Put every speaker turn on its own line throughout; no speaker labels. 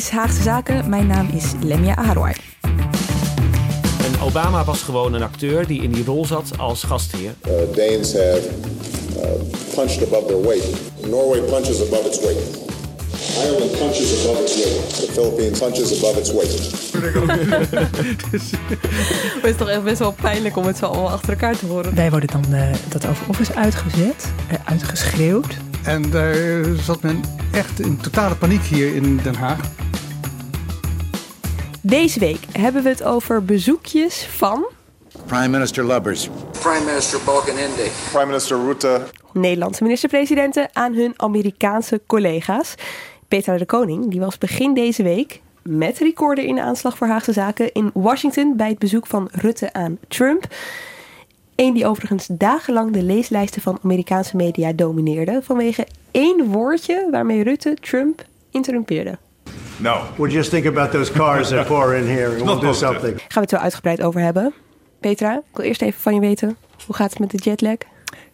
Is Haagse Zaken. Mijn naam is Lemia Aharwai.
En Obama was gewoon een acteur die in die rol zat als gastheer.
Uh, Danes have uh, punched above their weight. Norway punches above its weight. Ireland punches above its weight. The Philippines punches above its weight.
Het is toch echt best wel pijnlijk om het zo allemaal achter elkaar te horen.
Wij worden dan eh, dat over office uitgezet, eh, uitgeschreeuwd.
En daar zat men echt in totale paniek hier in Den Haag.
Deze week hebben we het over bezoekjes van
Prime Minister Lubbers.
Prime Minister Balkenende.
Prime Minister Rutte
Nederlandse minister-presidenten aan hun Amerikaanse collega's. Petra de Koning die was begin deze week met recorder in de aanslag voor Haagse Zaken in Washington bij het bezoek van Rutte aan Trump. Eén die overigens dagenlang de leeslijsten van Amerikaanse media domineerde vanwege één woordje waarmee Rutte Trump interrumpeerde.
No. We'll just think about those cars that pour in here and we'll do something.
Gaan we het zo uitgebreid over hebben. Petra, ik wil eerst even van je weten. Hoe gaat het met de jetlag?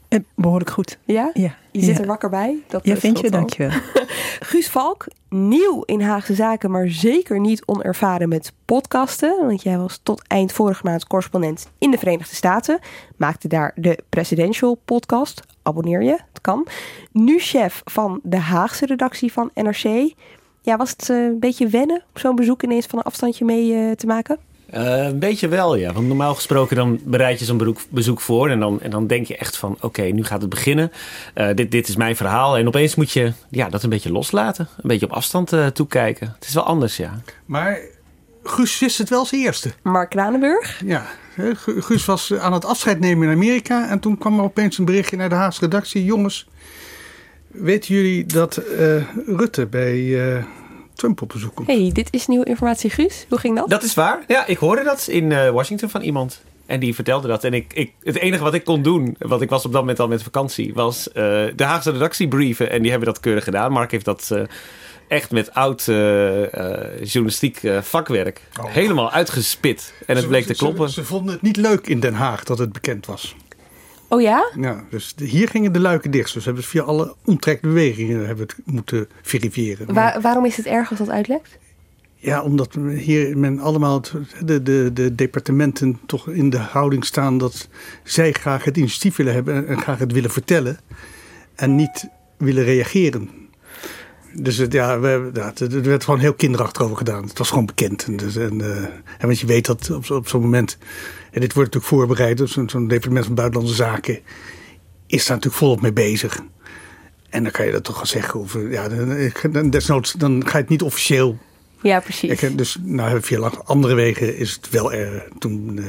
Eh, behoorlijk goed.
Ja?
Ja.
Je zit
Ja.
er wakker bij. Dat
Ja, vind je?
goed al.
Dank je.
Guus Valk, nieuw in Haagse Zaken, maar zeker niet onervaren met podcasten. Want jij was tot eind vorige maand correspondent in de Verenigde Staten. Maakte daar de Presidential Podcast. Abonneer je, het kan. Nu chef van de Haagse redactie van NRC. Ja, was het eh, een beetje wennen om zo'n bezoek ineens van een afstandje mee eh, te maken?
Eh, een beetje wel, ja. Want normaal gesproken dan bereid je zo'n bezoek voor. En dan, en dan denk je echt van, oké, nu gaat het beginnen. Eh, dit, dit is mijn verhaal. En opeens moet je ja, dat een beetje loslaten. Een beetje op afstand eh, toekijken. Het is wel anders, ja.
Maar Guus wist het wel als eerste.
Mark Kranenburg,
Ja, Guus was aan het afscheid nemen in Amerika. En toen kwam er opeens een berichtje naar de Haagse redactie. Jongens, weten jullie dat eh, Rutte bij eh, Trump op bezoek komt?
hey, dit is nieuwe informatie Guus. Hoe ging dat?
Dat is waar. Ja, ik hoorde dat in eh, Washington van iemand. En die vertelde dat. En ik, ik, het enige wat ik kon doen, want ik was op dat moment al met vakantie, was eh, de Haagse redactie brieven. En die hebben dat keurig gedaan. Mark heeft dat eh, echt met oud journalistiek vakwerk helemaal uitgespit. En het
Ze-
bleek te kloppen.
Ze, ze vonden het niet leuk in Den Haag dat het bekend was.
Oh ja?
Ja, dus hier gingen de luiken dicht. Dus hebben ze via alle omtrekbewegingen hebben het moeten verifiëren.
Wa- waarom is het erg als dat uitlekt?
Ja, omdat hier men allemaal de, de, de departementen toch in de houding staan dat zij graag het initiatief willen hebben en graag het willen vertellen en niet willen reageren. Dus het, ja, we, ja, het- er werd gewoon heel kinderachtig over gedaan. Het was gewoon bekend. En, dus, en, eh, en want je weet dat op, op zo'n moment, en dit wordt natuurlijk voorbereid, dus zo'n departement van Buitenlandse Zaken is daar natuurlijk volop mee bezig. En dan kan je dat toch wel zeggen. Of, ja, dan, desnoods, dan ga je het niet officieel
Ja, precies.
ik, dus nou, via andere wegen is het wel eh, toen, eh,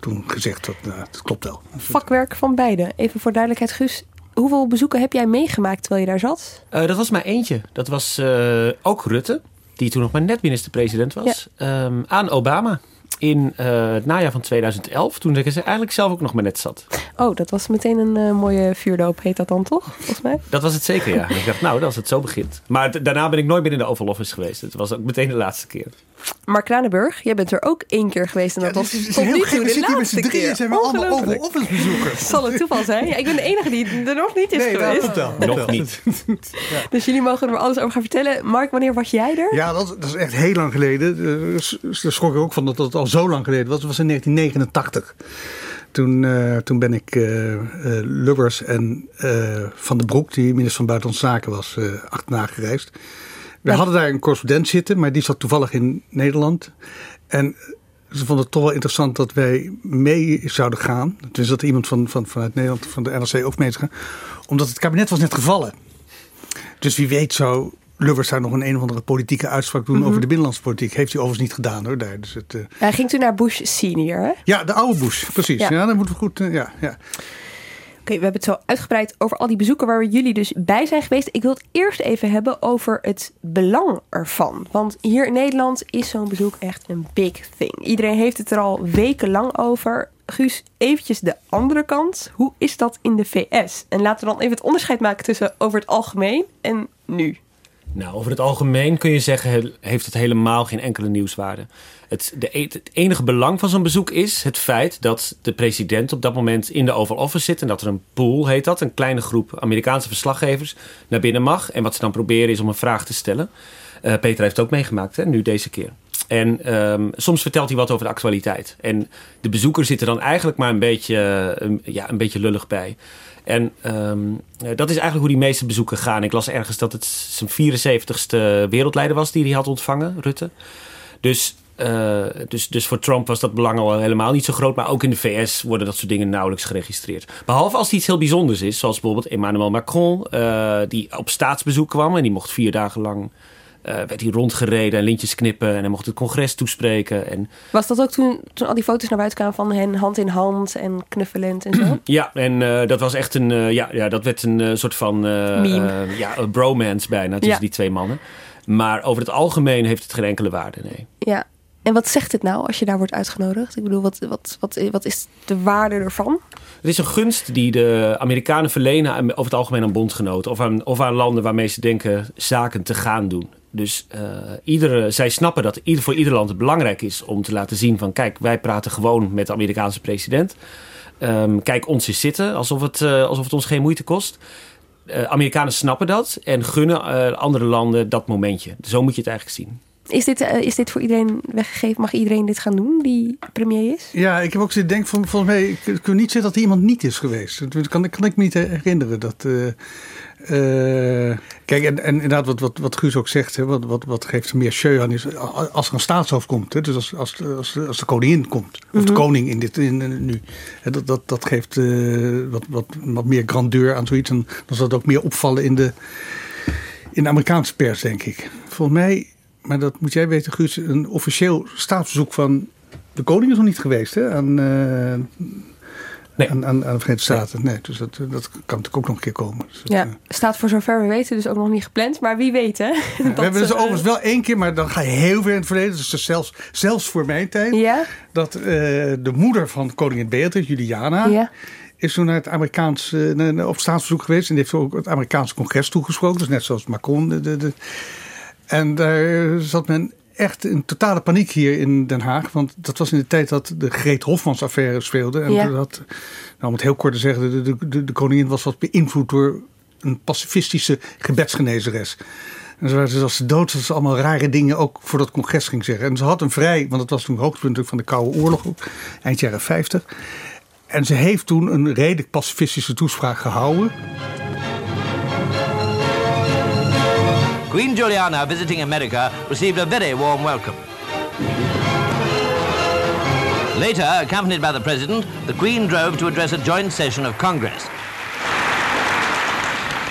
toen gezegd dat nou, het klopt wel.
Vakwerk van beide. Even voor duidelijkheid, Guus. Hoeveel bezoeken heb jij meegemaakt terwijl je daar zat?
Eh, dat was maar eentje. Dat was eh, ook Rutte, die toen nog maar net minister-president was, ehm, aan Obama. In eh, het najaar van 2011, toen ik er eigenlijk zelf ook nog maar net zat.
Oh, dat was meteen een eh, mooie vuurdoop, heet dat dan toch? Volgens mij.
Dat was het zeker, ja. Ik dacht, nou, als het zo begint. Maar daarna ben ik nooit meer in de Oval Office geweest. Het was ook meteen de laatste keer.
Mark Kranenburg, jij bent er ook één keer geweest en dat was tot nu toe de laatste keer.
zijn we allemaal over office bezoekers.
Zal het toeval zijn? Ja, ik ben de enige die er nog niet is
Nee, dat
geweest.
klopt wel.
Nog niet.
Dus jullie mogen er maar alles over gaan vertellen. Mark, wanneer was jij er?
Ja, dat, dat is echt heel lang geleden. Eh, Daar schrok ik ook van dat het al zo lang geleden was. Het was in 1989. Toen, eh, toen ben ik eh, eh, Lubbers en eh, Van den Broek, die minister van Buitenlandse Zaken was, eh achterna gereisd. We
Ja.
hadden daar een correspondent zitten, maar die zat toevallig in Nederland. En ze vonden het toch wel interessant dat wij mee zouden gaan. Dus dat iemand van, van, vanuit Nederland, van de NRC ook mee zou gaan. Omdat het kabinet was net gevallen. Dus wie weet zou Lubbers daar nog een een of andere politieke uitspraak doen over de binnenlandse politiek. Heeft hij overigens niet gedaan hoor. Daar. Dus het, eh,
Hij ging toen naar Bush senior, hè?
ja, de oude Bush, precies.
Ja.
Ja, dat moeten we goed. eh, ja, ja.
Oké, we hebben het zo uitgebreid over al die bezoeken waar jullie dus bij zijn geweest. Ik wil het eerst even hebben over het belang ervan. Want hier in Nederland is zo'n bezoek echt een big thing. Iedereen heeft het er al wekenlang over. Guus, eventjes de andere kant. Hoe is dat in de VS? En laten we dan even het onderscheid maken tussen over het algemeen en nu.
Nou, over het algemeen kun je zeggen, heeft het helemaal geen enkele nieuwswaarde. Het, de, e-, het enige belang van zo'n bezoek is het feit dat de president op dat moment in de Oval Office zit. En dat er een pool, heet dat, een kleine groep Amerikaanse verslaggevers naar binnen mag. En wat ze dan proberen is om een vraag te stellen. Uh, Peter heeft het ook meegemaakt, hè, nu deze keer. En um, soms vertelt hij wat over de actualiteit. En de bezoeker zit er dan eigenlijk maar een beetje, um, ja, een beetje lullig bij. En um, dat is eigenlijk hoe die meeste bezoeken gaan. Ik las ergens dat het zijn 74ste wereldleider was die hij had ontvangen, Rutte. Dus, uh, dus, dus voor Trump was dat belang al helemaal niet zo groot. Maar ook in de VS worden dat soort dingen nauwelijks geregistreerd. Behalve als het iets heel bijzonders is. Zoals bijvoorbeeld Emmanuel Macron, uh, die op staatsbezoek kwam. En die mocht vier dagen lang uh, werd hij rondgereden en lintjes knippen. En hij mocht het congres toespreken. En...
Was dat ook toen, toen al die foto's naar buiten kwamen van hen hand in hand en knuffelend en zo?
ja, en uh, dat was echt een... Uh, ja, ja, dat werd een soort van...
Meme.
ja, een bromance bijna tussen ja. die twee mannen. Maar over het algemeen heeft het geen enkele waarde, nee.
Ja. En wat zegt het nou als je daar wordt uitgenodigd? Ik bedoel, wat, wat, wat, wat is de waarde ervan?
Het is een gunst die de Amerikanen verlenen over het algemeen aan bondgenoten. Of aan, of aan landen waarmee ze denken zaken te gaan doen. Dus uh, iedere, zij snappen dat ieder, voor ieder land het belangrijk is om te laten zien van... kijk, wij praten gewoon met de Amerikaanse president. Um, kijk ons eens zitten, alsof het, uh, alsof het ons geen moeite kost. Uh, Amerikanen snappen dat en gunnen andere landen dat momentje. Zo moet je het eigenlijk zien.
Is dit, uh, is dit voor iedereen weggegeven? Mag iedereen dit gaan doen die premier is?
Ja, ik heb ook zitten denken, van, volgens mij ik kan niet zeggen dat er iemand niet is geweest. Dat kan, kan ik me niet herinneren. Dat, uh, uh, kijk, en, en inderdaad, wat, wat, wat Guus ook zegt, hè, wat, wat, wat geeft meer show aan is als er een staatshoofd komt. Hè, dus als, als, als, als de koningin komt, of de koning in dit in, nu. Hè, dat, dat, dat geeft wat, wat, wat meer grandeur aan zoiets. En dan zal het ook meer opvallen in de, in de Amerikaanse pers, denk ik. Volgens mij maar dat moet jij weten, Guus, een officieel staatsbezoek van de koning is nog niet geweest hè? Aan, uh, nee. aan, aan, aan, de Verenigde Staten. Nee, dus dat, dat kan natuurlijk ook nog een keer komen. Dus dat,
ja, staat voor zover we weten dus ook nog niet gepland, maar wie weet hè.
Ja, dat, we hebben dus uh, overigens wel één keer, maar dan ga je heel ver in het verleden. Dus zelfs, zelfs voor mijn tijd.
Ja?
Dat uh, de moeder van koningin Beatrix, Juliana...
Ja
is toen naar het Amerikaans, uh, op staatsbezoek geweest. En die heeft ook het Amerikaanse congres toegesproken. Dus net zoals Macron de, de, de en daar zat men echt in totale paniek hier in Den Haag. Want dat was in de tijd dat de Greet Hofmans affaire speelde. En
ja.
dat, nou, om het heel kort te zeggen, de, de, de, koningin was wat beïnvloed door een pacifistische gebedsgenezeres. En ze waren dus als ze dood dat ze allemaal rare dingen ook voor dat congres ging zeggen. En ze had een vrij, want dat was toen het hoogtepunt van de Koude Oorlog, eind jaren 50. En ze heeft toen een redelijk pacifistische toespraak gehouden.
Queen Juliana, visiting America, received a very warm welcome. Later, accompanied by the President, the Queen drove to address a joint session of Congress.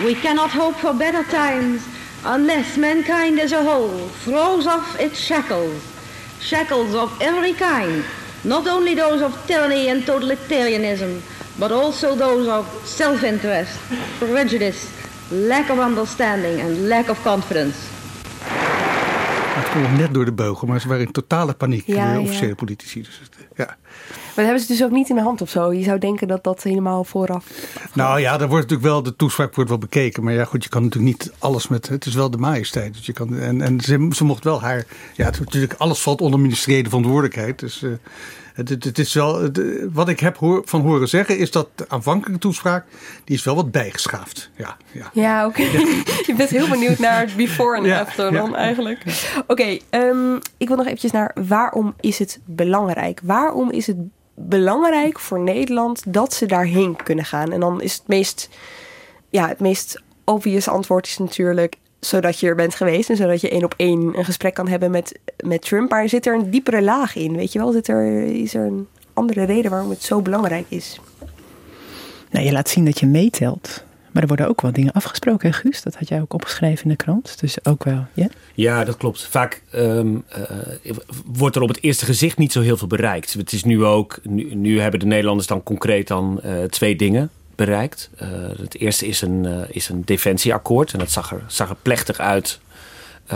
We cannot hope for better times unless mankind as a whole throws off its shackles, shackles of every kind, not only those of tyranny and totalitarianism, but also those of self-interest, prejudice, lack of understanding and lack of confidence.
Kwam net door de beugel, maar ze waren in totale paniek,
Ja,
de
ja.
officiële politici. Dus, het, ja.
Maar dat hebben ze dus ook niet in de hand of zo. Je zou denken dat dat helemaal vooraf.
Nou ja, daar wordt natuurlijk wel, de toespraak wordt wel bekeken. Maar ja, goed, je kan natuurlijk niet alles met, het is wel de majesteit. Dus je kan, en en ze, ze mocht wel haar, ja, het, natuurlijk alles valt onder ministeriële verantwoordelijkheid. Dus uh, het, het, het, is wel, het, wat ik heb hoor, van horen zeggen is dat de aanvankelijke toespraak, die is wel wat bijgeschaafd. Ja, ja.
Ja, oké. Okay. je bent heel benieuwd naar het before en
Ja,
after dan eigenlijk. Oké, um, ik wil nog eventjes naar waarom is het belangrijk? Waarom is het belangrijk voor Nederland dat ze daarheen kunnen gaan? En dan is het meest, ja, het meest obvious antwoord is natuurlijk zodat je er bent geweest en zodat je één op één een gesprek kan hebben met, met Trump. Maar zit er een diepere laag in? Weet je wel, zit er, is er een andere reden waarom het zo belangrijk is?
Nou, je laat zien dat je meetelt. Maar er worden ook wel dingen afgesproken, hè, Guus? Dat had jij ook opgeschreven in de krant. Dus ook wel, ja?
Ja, dat klopt. Vaak um, uh, wordt er op het eerste gezicht niet zo heel veel bereikt. Het is nu ook, nu, hebben de Nederlanders dan concreet dan uh, twee dingen bereikt. Uh, het eerste is een, is een defensieakkoord. En dat zag er, plechtig uit.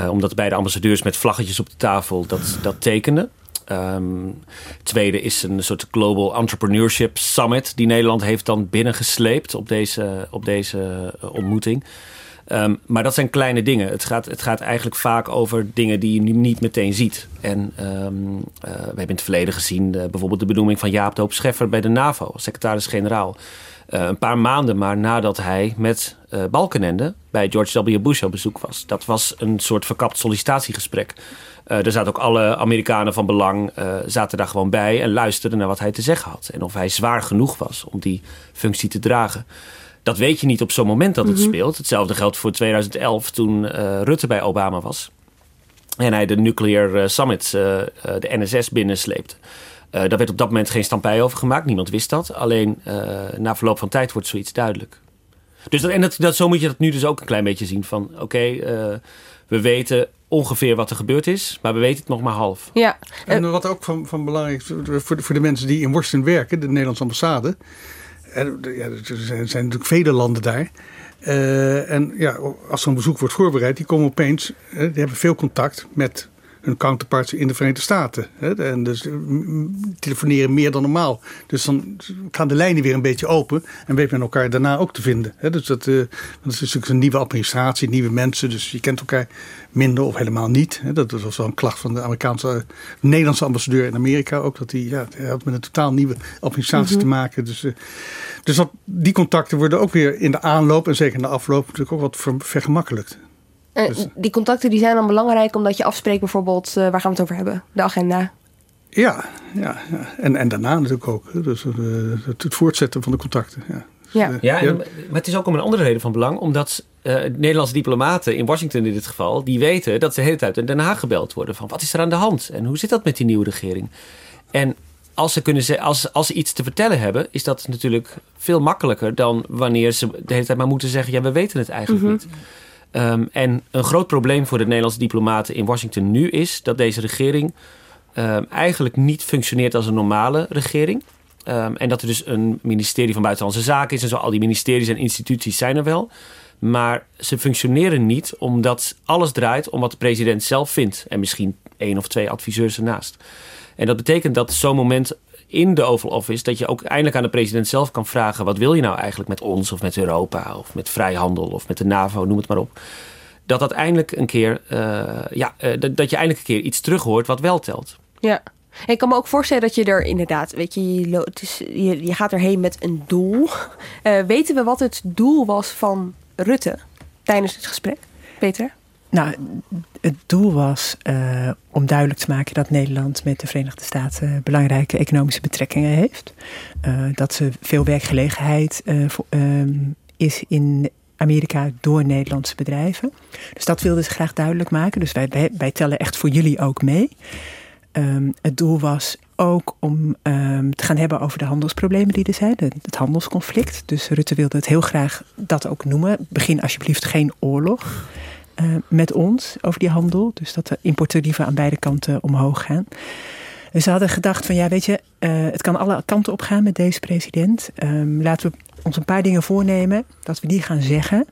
Omdat beide ambassadeurs met vlaggetjes op de tafel dat, dat tekenden. Um, tweede is een soort Global Entrepreneurship Summit. Die Nederland heeft dan binnengesleept op deze, op deze ontmoeting. Um, maar dat zijn kleine dingen. Het gaat, het gaat eigenlijk vaak over dingen die je nu niet meteen ziet. En um, we hebben in het verleden gezien uh, bijvoorbeeld de benoeming van Jaap de Hoop Scheffer bij de NAVO, secretaris-generaal. Uh, een paar maanden maar nadat hij met Balkenende bij George W. Bush op bezoek was. Dat was een soort verkapt sollicitatiegesprek. er zaten ook alle Amerikanen van belang zaten daar gewoon bij en luisterden naar wat hij te zeggen had. En of hij zwaar genoeg was om die functie te dragen. Dat weet je niet op zo'n moment dat het
Mhm.
speelt. Hetzelfde geldt voor 2011 toen uh, Rutte bij Obama was. En hij de Nuclear uh, Summit, uh, de NSS, binnensleepte. Daar werd op dat moment geen stampij over gemaakt. Niemand wist dat. Alleen na verloop van tijd wordt zoiets duidelijk. Dus dat, en dat, dat, zo moet je dat nu dus ook een klein beetje zien. Van oké, okay, we weten ongeveer wat er gebeurd is. Maar we weten het nog maar half.
Ja.
En wat ook van, van belang is voor de, voor de mensen die in Washington werken. De Nederlandse ambassade. En, ja, er zijn, zijn natuurlijk vele landen daar. Uh, en ja, als zo'n bezoek wordt voorbereid, die komen opeens, uh, die hebben veel contact met hun counterparts in de Verenigde Staten. Hè? En dus telefoneren meer dan normaal. Dus dan gaan de lijnen weer een beetje open en weet men elkaar daarna ook te vinden. Hè? Dus dat, dat is natuurlijk een nieuwe administratie, nieuwe mensen. Dus je kent elkaar minder of helemaal niet. Hè? Dat was wel een klacht van de Amerikaanse, de Nederlandse ambassadeur in Amerika ook. Dat hij, ja, hij had met een totaal nieuwe administratie mm -hmm. te maken. Dus, uh, dus dat, die contacten worden ook weer in de aanloop en zeker in de afloop natuurlijk ook wat vergemakkelijkt.
En dus, die contacten die zijn dan belangrijk omdat je afspreekt bijvoorbeeld, uh, waar gaan we het over hebben? De agenda.
Ja, ja, ja. En, en daarna natuurlijk ook. Dus uh, het, het, voortzetten van de contacten. Ja.
Ja.
Dus, ja, en, maar het is ook om een andere reden van belang. Omdat uh, Nederlandse diplomaten in Washington in dit geval... die weten dat ze de hele tijd in Den Haag gebeld worden. Van wat is er aan de hand? En hoe zit dat met die nieuwe regering? En als ze, kunnen, als, als ze iets te vertellen hebben... is dat natuurlijk veel makkelijker dan wanneer ze de hele tijd maar moeten zeggen... ja, we weten het eigenlijk mm -hmm. niet. Um, en een groot probleem voor de Nederlandse diplomaten in Washington nu is dat deze regering um, eigenlijk niet functioneert als een normale regering. Um, en dat er dus een ministerie van Buitenlandse Zaken is en zo. Al die ministeries en instituties zijn er wel. Maar ze functioneren niet omdat alles draait om wat de president zelf vindt. En misschien één of twee adviseurs ernaast. En dat betekent dat zo'n moment in de Oval Office... dat je ook eindelijk aan de president zelf kan vragen... wat wil je nou eigenlijk met ons of met Europa... of met vrijhandel of met de NAVO, noem het maar op. Dat dat eindelijk een keer... Uh, ja, uh, dat, je eindelijk een keer iets terug hoort wat wel telt.
Ja. Ik kan me ook voorstellen dat je er inderdaad... weet je, je, je, je gaat erheen met een doel. Uh, weten we wat het doel was van Rutte tijdens het gesprek? Peter?
Nou, het doel was uh, om duidelijk te maken dat Nederland met de Verenigde Staten belangrijke economische betrekkingen heeft. Uh, dat ze veel werkgelegenheid uh, voor, is in Amerika door Nederlandse bedrijven. Dus dat wilden ze graag duidelijk maken. Dus wij, wij, tellen echt voor jullie ook mee. Um, het doel was ook om um, te gaan hebben over de handelsproblemen die er zijn, het handelsconflict. Dus Rutte wilde het heel graag dat ook noemen. Begin alsjeblieft geen oorlog. Uh, met ons over die handel. Dus dat de importarieven aan beide kanten omhoog gaan. Dus ze hadden gedacht van ja, weet je, uh, het kan alle kanten op gaan met deze president. Um, laten we ons een paar dingen voornemen, dat we die gaan zeggen.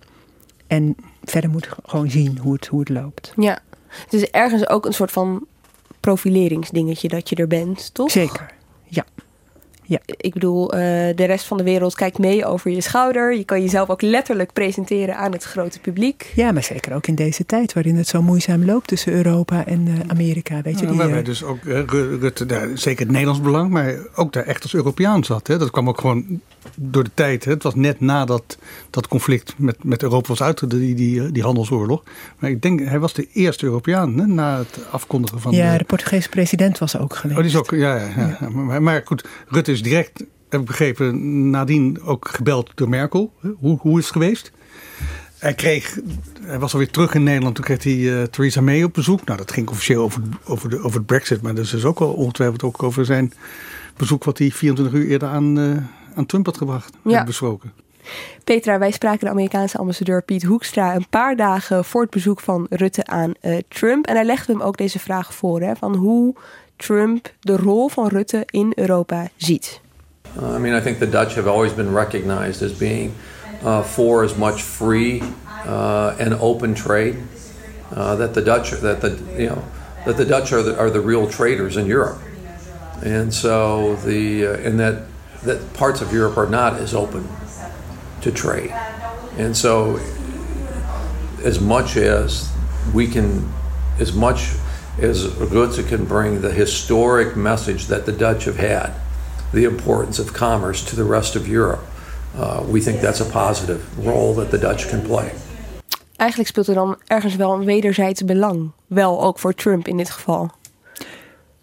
En verder moeten we gewoon zien hoe het, hoe het loopt.
Ja, het is ergens ook een soort van profileringsdingetje dat je er bent, toch?
Zeker, ja. Ja.
Ik bedoel, uh, de rest van de wereld kijkt mee over je schouder. Je kan jezelf ook letterlijk presenteren aan het grote publiek.
Ja, maar zeker ook in deze tijd waarin het zo moeizaam loopt tussen Europa en uh, Amerika. Weet je,
ja,
die,
waarbij dus ook uh, Rutte daar zeker het Nederlands belang, maar ook daar echt als Europeaan zat. Hè. Dat kwam ook gewoon door de tijd. Hè. Het was net nadat dat conflict met, met Europa was uit, die, die, die handelsoorlog. Maar ik denk, hij was de eerste Europeaan hè, na het afkondigen van...
Ja, de, de Portugese president was ook geweest.
Oh, die is ook, ja, ja, ja. ja. Maar, maar goed, Rutte is direct, heb ik begrepen, nadien ook gebeld door Merkel. Hoe, hoe is het geweest? Hij, kreeg, hij was alweer terug in Nederland. Toen kreeg hij uh, Theresa May op bezoek. Nou, dat ging officieel over, over, de, over het brexit. Maar dus is ook wel ongetwijfeld ook over zijn bezoek... wat hij 24 uur eerder aan, uh, aan Trump had gebracht.
Ja.
besproken.
Petra, wij spraken de Amerikaanse ambassadeur Piet Hoekstra... een paar dagen voor het bezoek van Rutte aan uh, Trump. En hij legde hem ook deze vraag voor. Hè, van hoe Trump de rol van Rutte in Europa ziet.
Uh, I mean, I think the Dutch have always been recognized as being uh, for as much free uh, and open trade. Uh, that the Dutch, that the you know, that the Dutch are the, are the real traders in Europe, and so the uh, and that that parts of Europe are not as open to trade, and so as much as we can, as much as Rutte can bring the historic message that the Dutch have had, the importance of commerce to the rest of Europe, uh, we think that's a positive role that the Dutch can play.
Eigenlijk speelt er dan ergens wel een wederzijds belang. Wel ook voor Trump in dit geval.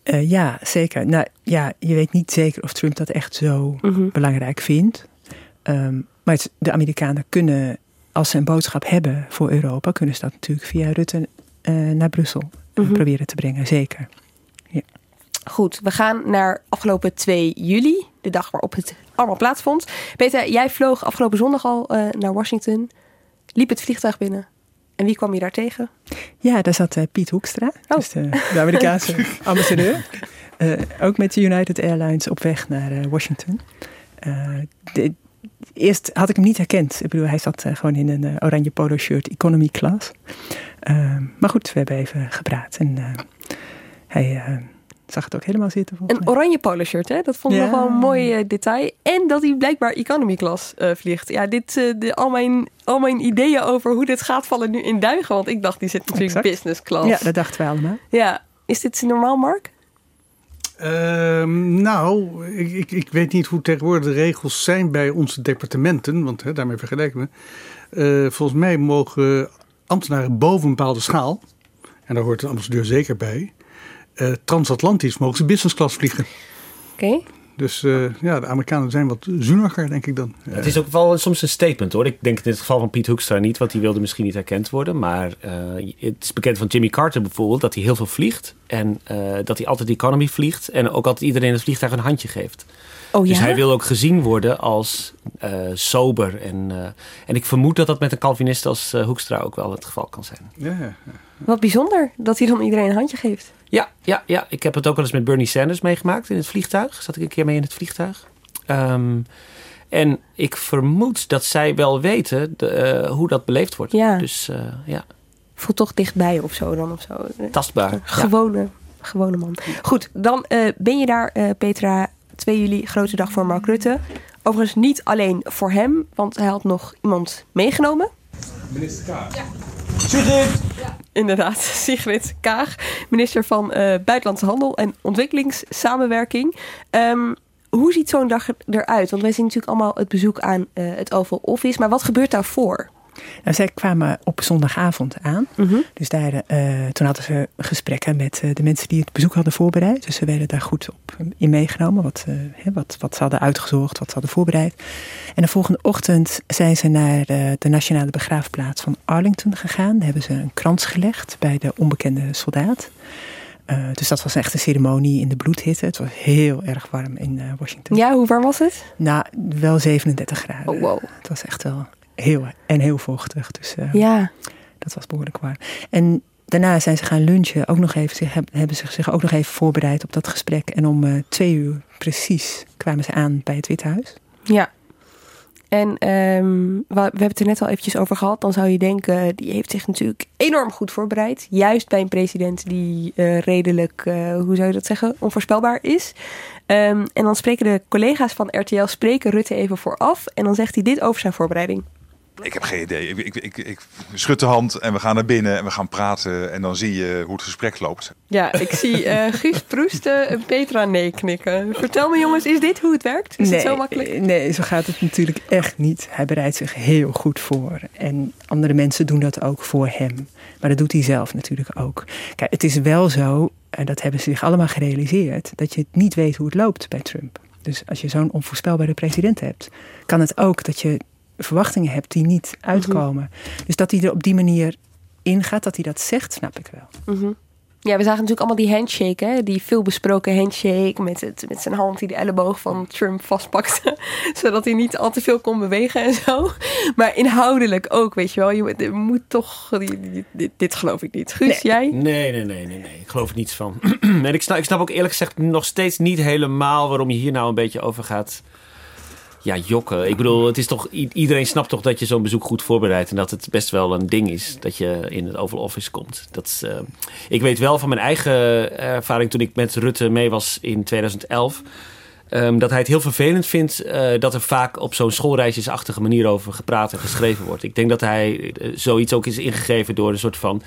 Uh, ja, zeker. Nou ja, je weet niet zeker of Trump dat echt zo
Mhm.
belangrijk vindt. Um, maar het, de Amerikanen kunnen, als ze een boodschap hebben voor Europa, kunnen ze dat natuurlijk via Rutte uh, naar Brussel
Mhm.
proberen te brengen. Zeker. Ja.
Goed, we gaan naar afgelopen 2 juli, de dag waarop het allemaal plaatsvond. Peter, jij vloog afgelopen zondag al uh, naar Washington. Liep het vliegtuig binnen. En wie kwam je daar tegen?
Ja, daar zat uh, Piet Hoekstra, oh. dus de, de Amerikaanse ambassadeur. Uh, ook met United Airlines op weg naar uh, Washington. De, eerst had ik hem niet herkend. Ik bedoel, hij zat gewoon in een oranje polo shirt, economy class. Maar goed, we hebben even gepraat en hij zag het ook helemaal zitten.
Een mij. oranje polo shirt, hè? Dat vond ik ja. nog wel een mooi uh, detail. En dat hij blijkbaar economy class uh, vliegt. Ja, dit, uh, de, al, mijn, al mijn ideeën over hoe dit gaat vallen nu in duigen. Want ik dacht, die zit natuurlijk exact. business class.
Ja, dat dachten we allemaal.
Ja, is dit normaal, Mark?
Uh, nou, ik, ik, ik, weet niet hoe tegenwoordig de regels zijn bij onze departementen. Want hè, daarmee vergelijken we. volgens mij mogen ambtenaren boven een bepaalde schaal. En daar hoort de ambassadeur zeker bij uh, transatlantisch mogen ze business class vliegen.
Oké. Okay.
Dus uh, ja, de Amerikanen zijn wat zuiniger, denk ik dan.
Het is ook wel soms een statement hoor. Ik denk in dit geval van Piet Hoekstra niet, want die wilde misschien niet herkend worden. Maar uh, het is bekend van Jimmy Carter bijvoorbeeld dat hij heel veel vliegt. En dat hij altijd economy vliegt. En ook altijd iedereen in het vliegtuig een handje geeft.
Oh, ja?
Dus hij wil ook gezien worden als sober. En, en ik vermoed dat dat met een Calvinist als Hoekstra ook wel het geval kan zijn.
Ja, ja.
Wat bijzonder dat hij dan iedereen een handje geeft.
Ja, ja, ja, ik heb het ook wel eens met Bernie Sanders meegemaakt in het vliegtuig. Zat ik een keer mee in het vliegtuig. Um, en ik vermoed dat zij wel weten de, uh, hoe dat beleefd wordt.
Ja.
Dus uh, ja.
Voelt toch dichtbij of zo dan of zo.
Tastbaar.
Gewone, ja. gewone man. Goed, dan uh, ben je daar, Petra, 2 juli, grote dag voor Mark Rutte. Overigens niet alleen voor hem, want hij had nog iemand meegenomen.
Minister Kaag.
Ja. Sigrid! Ja. Inderdaad, Sigrid Kaag, minister van uh, Buitenlandse Handel en Ontwikkelingssamenwerking. Um, hoe ziet zo'n dag eruit? Want wij zien natuurlijk allemaal het bezoek aan uh, het Oval Office. Maar wat gebeurt daarvoor?
Nou, zij kwamen op zondagavond aan.
Mm -hmm.
Dus daar, uh, toen hadden ze gesprekken met uh, de mensen die het bezoek hadden voorbereid. Dus ze werden daar goed op in meegenomen. Wat, uh, hè, wat, wat ze hadden uitgezocht, wat ze hadden voorbereid. En de volgende ochtend zijn ze naar de nationale begraafplaats van Arlington gegaan. Daar hebben ze een krans gelegd bij de onbekende soldaat. Uh, dus dat was echt een ceremonie in de bloedhitte. Het was heel erg warm in uh, Washington.
Ja, hoe warm was het?
Nou, wel 37 graden.
Oh, wow.
Het was echt wel heel en heel vochtig. Dus uh,
ja.
dat was behoorlijk warm. En daarna zijn ze gaan lunchen. Ook nog even, hebben ze zich ook nog even voorbereid op dat gesprek. En om uh, twee uur precies kwamen ze aan bij het Witte Huis.
Ja. En um, we hebben het er net al eventjes over gehad. Dan zou je denken, die heeft zich natuurlijk enorm goed voorbereid. Juist bij een president die uh, redelijk, uh, hoe zou je dat zeggen, onvoorspelbaar is. Um, en dan spreken de collega's van RTL spreken Rutte even vooraf. En dan zegt hij dit over zijn voorbereiding.
Ik heb geen idee. Ik, ik, ik, ik, schud de hand en we gaan naar binnen en we gaan praten. En dan zie je hoe het gesprek loopt.
Ja, ik zie uh, Guus Proesten en Petra nee knikken. Vertel me jongens, is dit hoe het werkt? Is
nee,
het zo makkelijk?
Nee, zo gaat het natuurlijk echt niet. Hij bereidt zich heel goed voor. En andere mensen doen dat ook voor hem. Maar dat doet hij zelf natuurlijk ook. Kijk, het is wel zo, en dat hebben ze zich allemaal gerealiseerd... dat je het niet weet hoe het loopt bij Trump. Dus als je zo'n onvoorspelbare president hebt... kan het ook dat je verwachtingen hebt die niet uitkomen. Mm -hmm. Dus dat hij er op die manier ingaat, dat hij dat zegt, snap ik wel.
Mm -hmm. Ja, we zagen natuurlijk allemaal die handshake, hè? die veelbesproken handshake met, het, met zijn hand die de elleboog van Trump vastpakte, zodat hij niet al te veel kon bewegen en zo. Maar inhoudelijk ook, weet je wel. Je je moet toch, dit, dit, dit geloof ik niet. Guus, jij?
Nee, nee, nee, nee, nee. Ik geloof er niets van. en ik snap, ik snap ook eerlijk gezegd nog steeds niet helemaal waarom je hier nou een beetje over gaat ja, jokken. Ik bedoel, het is toch, iedereen snapt toch dat je zo'n bezoek goed voorbereidt. En dat het best wel een ding is dat je in het Oval Office komt. Dat eh, ik weet wel van mijn eigen ervaring toen ik met Rutte mee was in 2011. ehm, dat hij het heel vervelend vindt eh, dat er vaak op zo'n schoolreisjesachtige manier over gepraat en geschreven wordt. Ik denk dat hij eh, zoiets ook is ingegeven door een soort van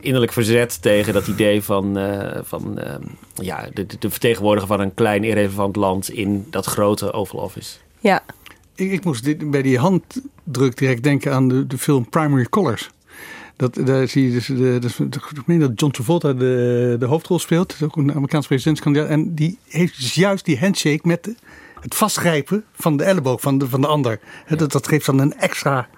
innerlijk verzet tegen dat idee van, eh, van ehm, ja, de, de vertegenwoordiger van een klein irrelevant land in dat grote Oval Office.
Ja.
Ik, ik moest dit, bij die handdruk direct denken aan de, de film Primary Colors. Dat, daar zie je dus, de, dus de, ik meen dat John Travolta de, de hoofdrol speelt. Dat is ook een Amerikaans presidentskandidaat. En die heeft dus juist die handshake met het vastgrijpen van de elleboog van de, van de ander. Hè, Dat, dat geeft dan een extra,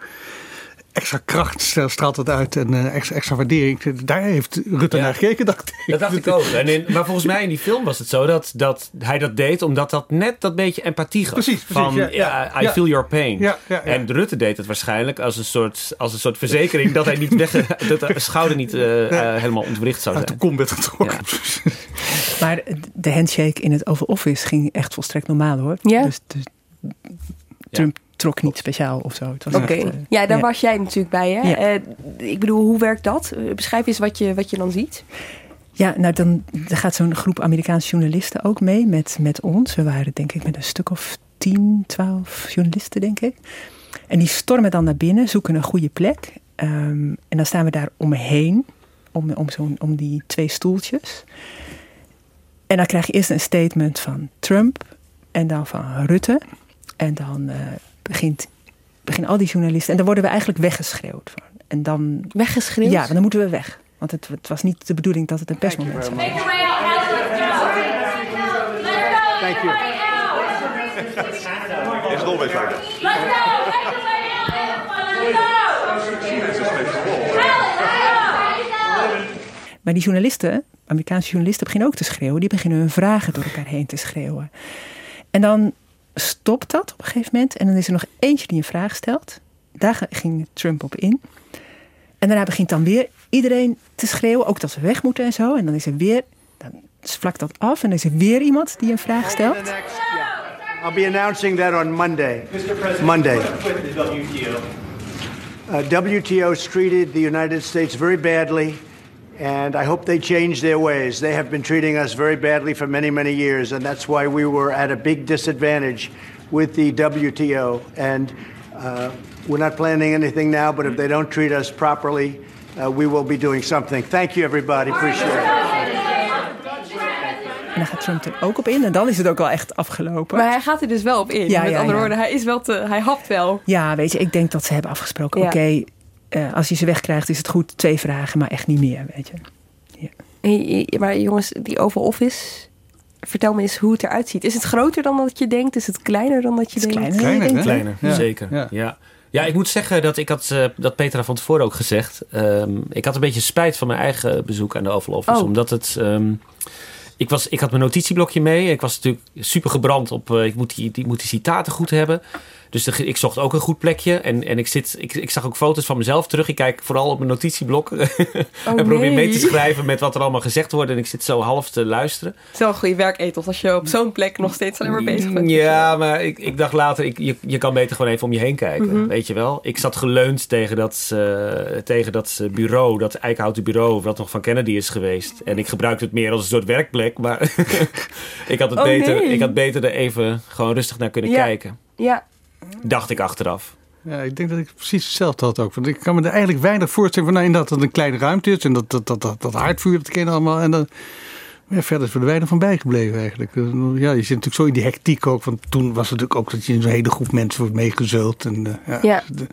extra kracht, straalt het uit. En eh, extra, extra waardering. Daar heeft Rutte naar gekeken, dacht ik.
Dat dacht ik ook. En in, maar volgens mij in die film was het zo dat, dat hij dat deed omdat dat net dat beetje empathie gaf.
Precies, precies,
Van,
ja,
I
ja.
feel your pain.
Ja, ja, ja.
En Rutte deed het waarschijnlijk als een soort, als een soort verzekering dat hij niet weg, dat de schouder niet eh, eh, helemaal ontwricht zou zijn.
Uit de werd getrokken.
Maar de handshake in het Oval Office ging echt volstrekt normaal hoor.
Ja?
Dus, dus Trump trok niet speciaal of zo.
Oké,
eh,
ja, daar was jij natuurlijk bij. Hè?
Ja.
Eh, ik bedoel, hoe werkt dat? Eh, Beschrijf eens wat je, wat je dan ziet.
Ja, nou dan gaat zo'n groep Amerikaanse journalisten ook mee met, met ons. We waren denk ik met een stuk of 10, 12 journalisten, denk ik. En die stormen dan naar binnen, zoeken een goede plek. Ehm, en dan staan we daar omheen, om, om, zo'n, om die twee stoeltjes. En dan krijg je eerst een statement van Trump en dan van Rutte. En dan eh, begint, beginnen al die journalisten. En dan worden we eigenlijk weggeschreeuwd. Van. En dan,
weggeschreeuwd?
Ja, want dan moeten we weg. Want het, het was niet de bedoeling dat het een persmoment zou zijn.
Thank you.
Maar die journalisten, Amerikaanse journalisten, beginnen ook te schreeuwen. Die beginnen hun vragen door elkaar heen te schreeuwen. En dan stopt dat op een gegeven moment. En dan is er nog eentje die een vraag stelt. Daar ging Trump op in. En daarna begint dan weer iedereen te schreeuwen. Ook dat we weg moeten en zo. En dan is er weer, dan vlakt dat af. En dan is er weer iemand die een vraag stelt.
I'll be announcing that on Monday. Monday. Uh, WTO's treated the United States very badly, and I hope they change their ways. They have been treating us very badly for many, many years, and that's why we were at a big disadvantage with the WTO. And uh, we're not planning anything now, but if they don't treat us properly, uh, we will be doing something. Thank you, everybody. Appreciate it.
En dan gaat Trump er ook op in. En dan is het ook wel echt afgelopen.
Maar hij gaat er dus wel op in.
Ja,
Met
ja,
andere
ja.
woorden, hij is wel te, hij hapt wel.
Ja, weet je, ik denk dat ze hebben afgesproken.
Ja.
Oké, eh, als je ze wegkrijgt is het goed. Twee vragen, maar echt niet meer, weet je.
Hey, maar jongens, die Oval Office, vertel me eens hoe het eruit ziet. Is het groter dan dat je denkt? Is het kleiner dan dat je denkt?
kleiner denkt, hè?
Kleiner,
Ja.
zeker.
Ja.
Ja. Ja. ik moet zeggen dat ik had, eh, dat Petra van tevoren ook gezegd. ehm, ik had een beetje spijt van mijn eigen bezoek aan de Oval Office.
Oh.
Omdat het. ehm, ik, was, ik had mijn notitieblokje mee. Ik was natuurlijk super gebrand op. eh, ik moet die, die, moet die citaten goed hebben. Dus de- ik zocht ook een goed plekje. En, en ik, zit, ik, ik zag ook foto's van mezelf terug. Ik kijk vooral op mijn notitieblok. en probeer
nee.
mee te schrijven met wat er allemaal gezegd wordt. En ik zit zo half te luisteren.
Het is wel een goede werkethos als je op zo'n plek nog steeds alleen maar bezig bent.
Ja, maar ik, ik dacht later, ik, je, je kan beter gewoon even om je heen kijken.
Mhm.
Weet je wel? Ik zat geleund tegen dat, eh, tegen dat eh, bureau, dat eikenhouten bureau, wat nog van Kennedy is geweest. En ik gebruikte het meer als een soort werkplek, maar ik, had het
Oh,
beter,
nee.
ik had beter er even gewoon rustig naar kunnen
Ja.
kijken.
Ja,
Dacht ik achteraf.
Ja, ik denk dat ik precies hetzelfde had ook. Want ik kan me er eigenlijk weinig voorstellen van nou, inderdaad dat het een kleine ruimte is. En dat, dat, dat, dat, dat haardvuur, dat ken je allemaal. En dan, ja, verder is er weinig van bijgebleven eigenlijk. Eh, Ja, je zit natuurlijk zo in die hectiek ook. Want toen was het natuurlijk ook dat je in zo'n hele groep mensen wordt meegezult. En, eh, ja,
Ja.
de-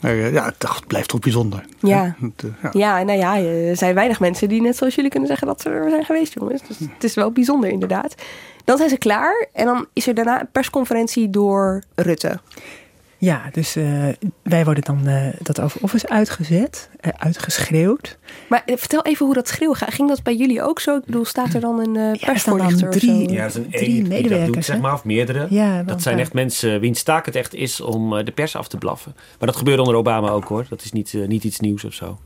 maar eh, ja, het blijft toch bijzonder.
Ja.
Het, eh, ja.
ja, nou ja, er zijn weinig mensen die net zoals jullie kunnen zeggen dat ze er zijn geweest, jongens. Dus het is wel bijzonder, inderdaad. Dan zijn ze klaar en dan is er daarna een persconferentie door Rutte.
Ja, dus uh, wij worden dan uh, dat over office uitgezet, uh, uitgeschreeuwd.
Maar vertel even hoe dat schreeuwen gaat. Ging dat bij jullie ook zo? Ik bedoel, staat er dan een uh, persvoorlichter
ja, drie,
Ja, dat is een
drie
één
medewerkers,
doet, zeg maar, of meerdere.
Ja,
dat zijn echt mensen wiens taak het echt is om de pers af te blaffen. Maar dat gebeurde onder Obama ook hoor. Dat is niet, niet iets nieuws of zo.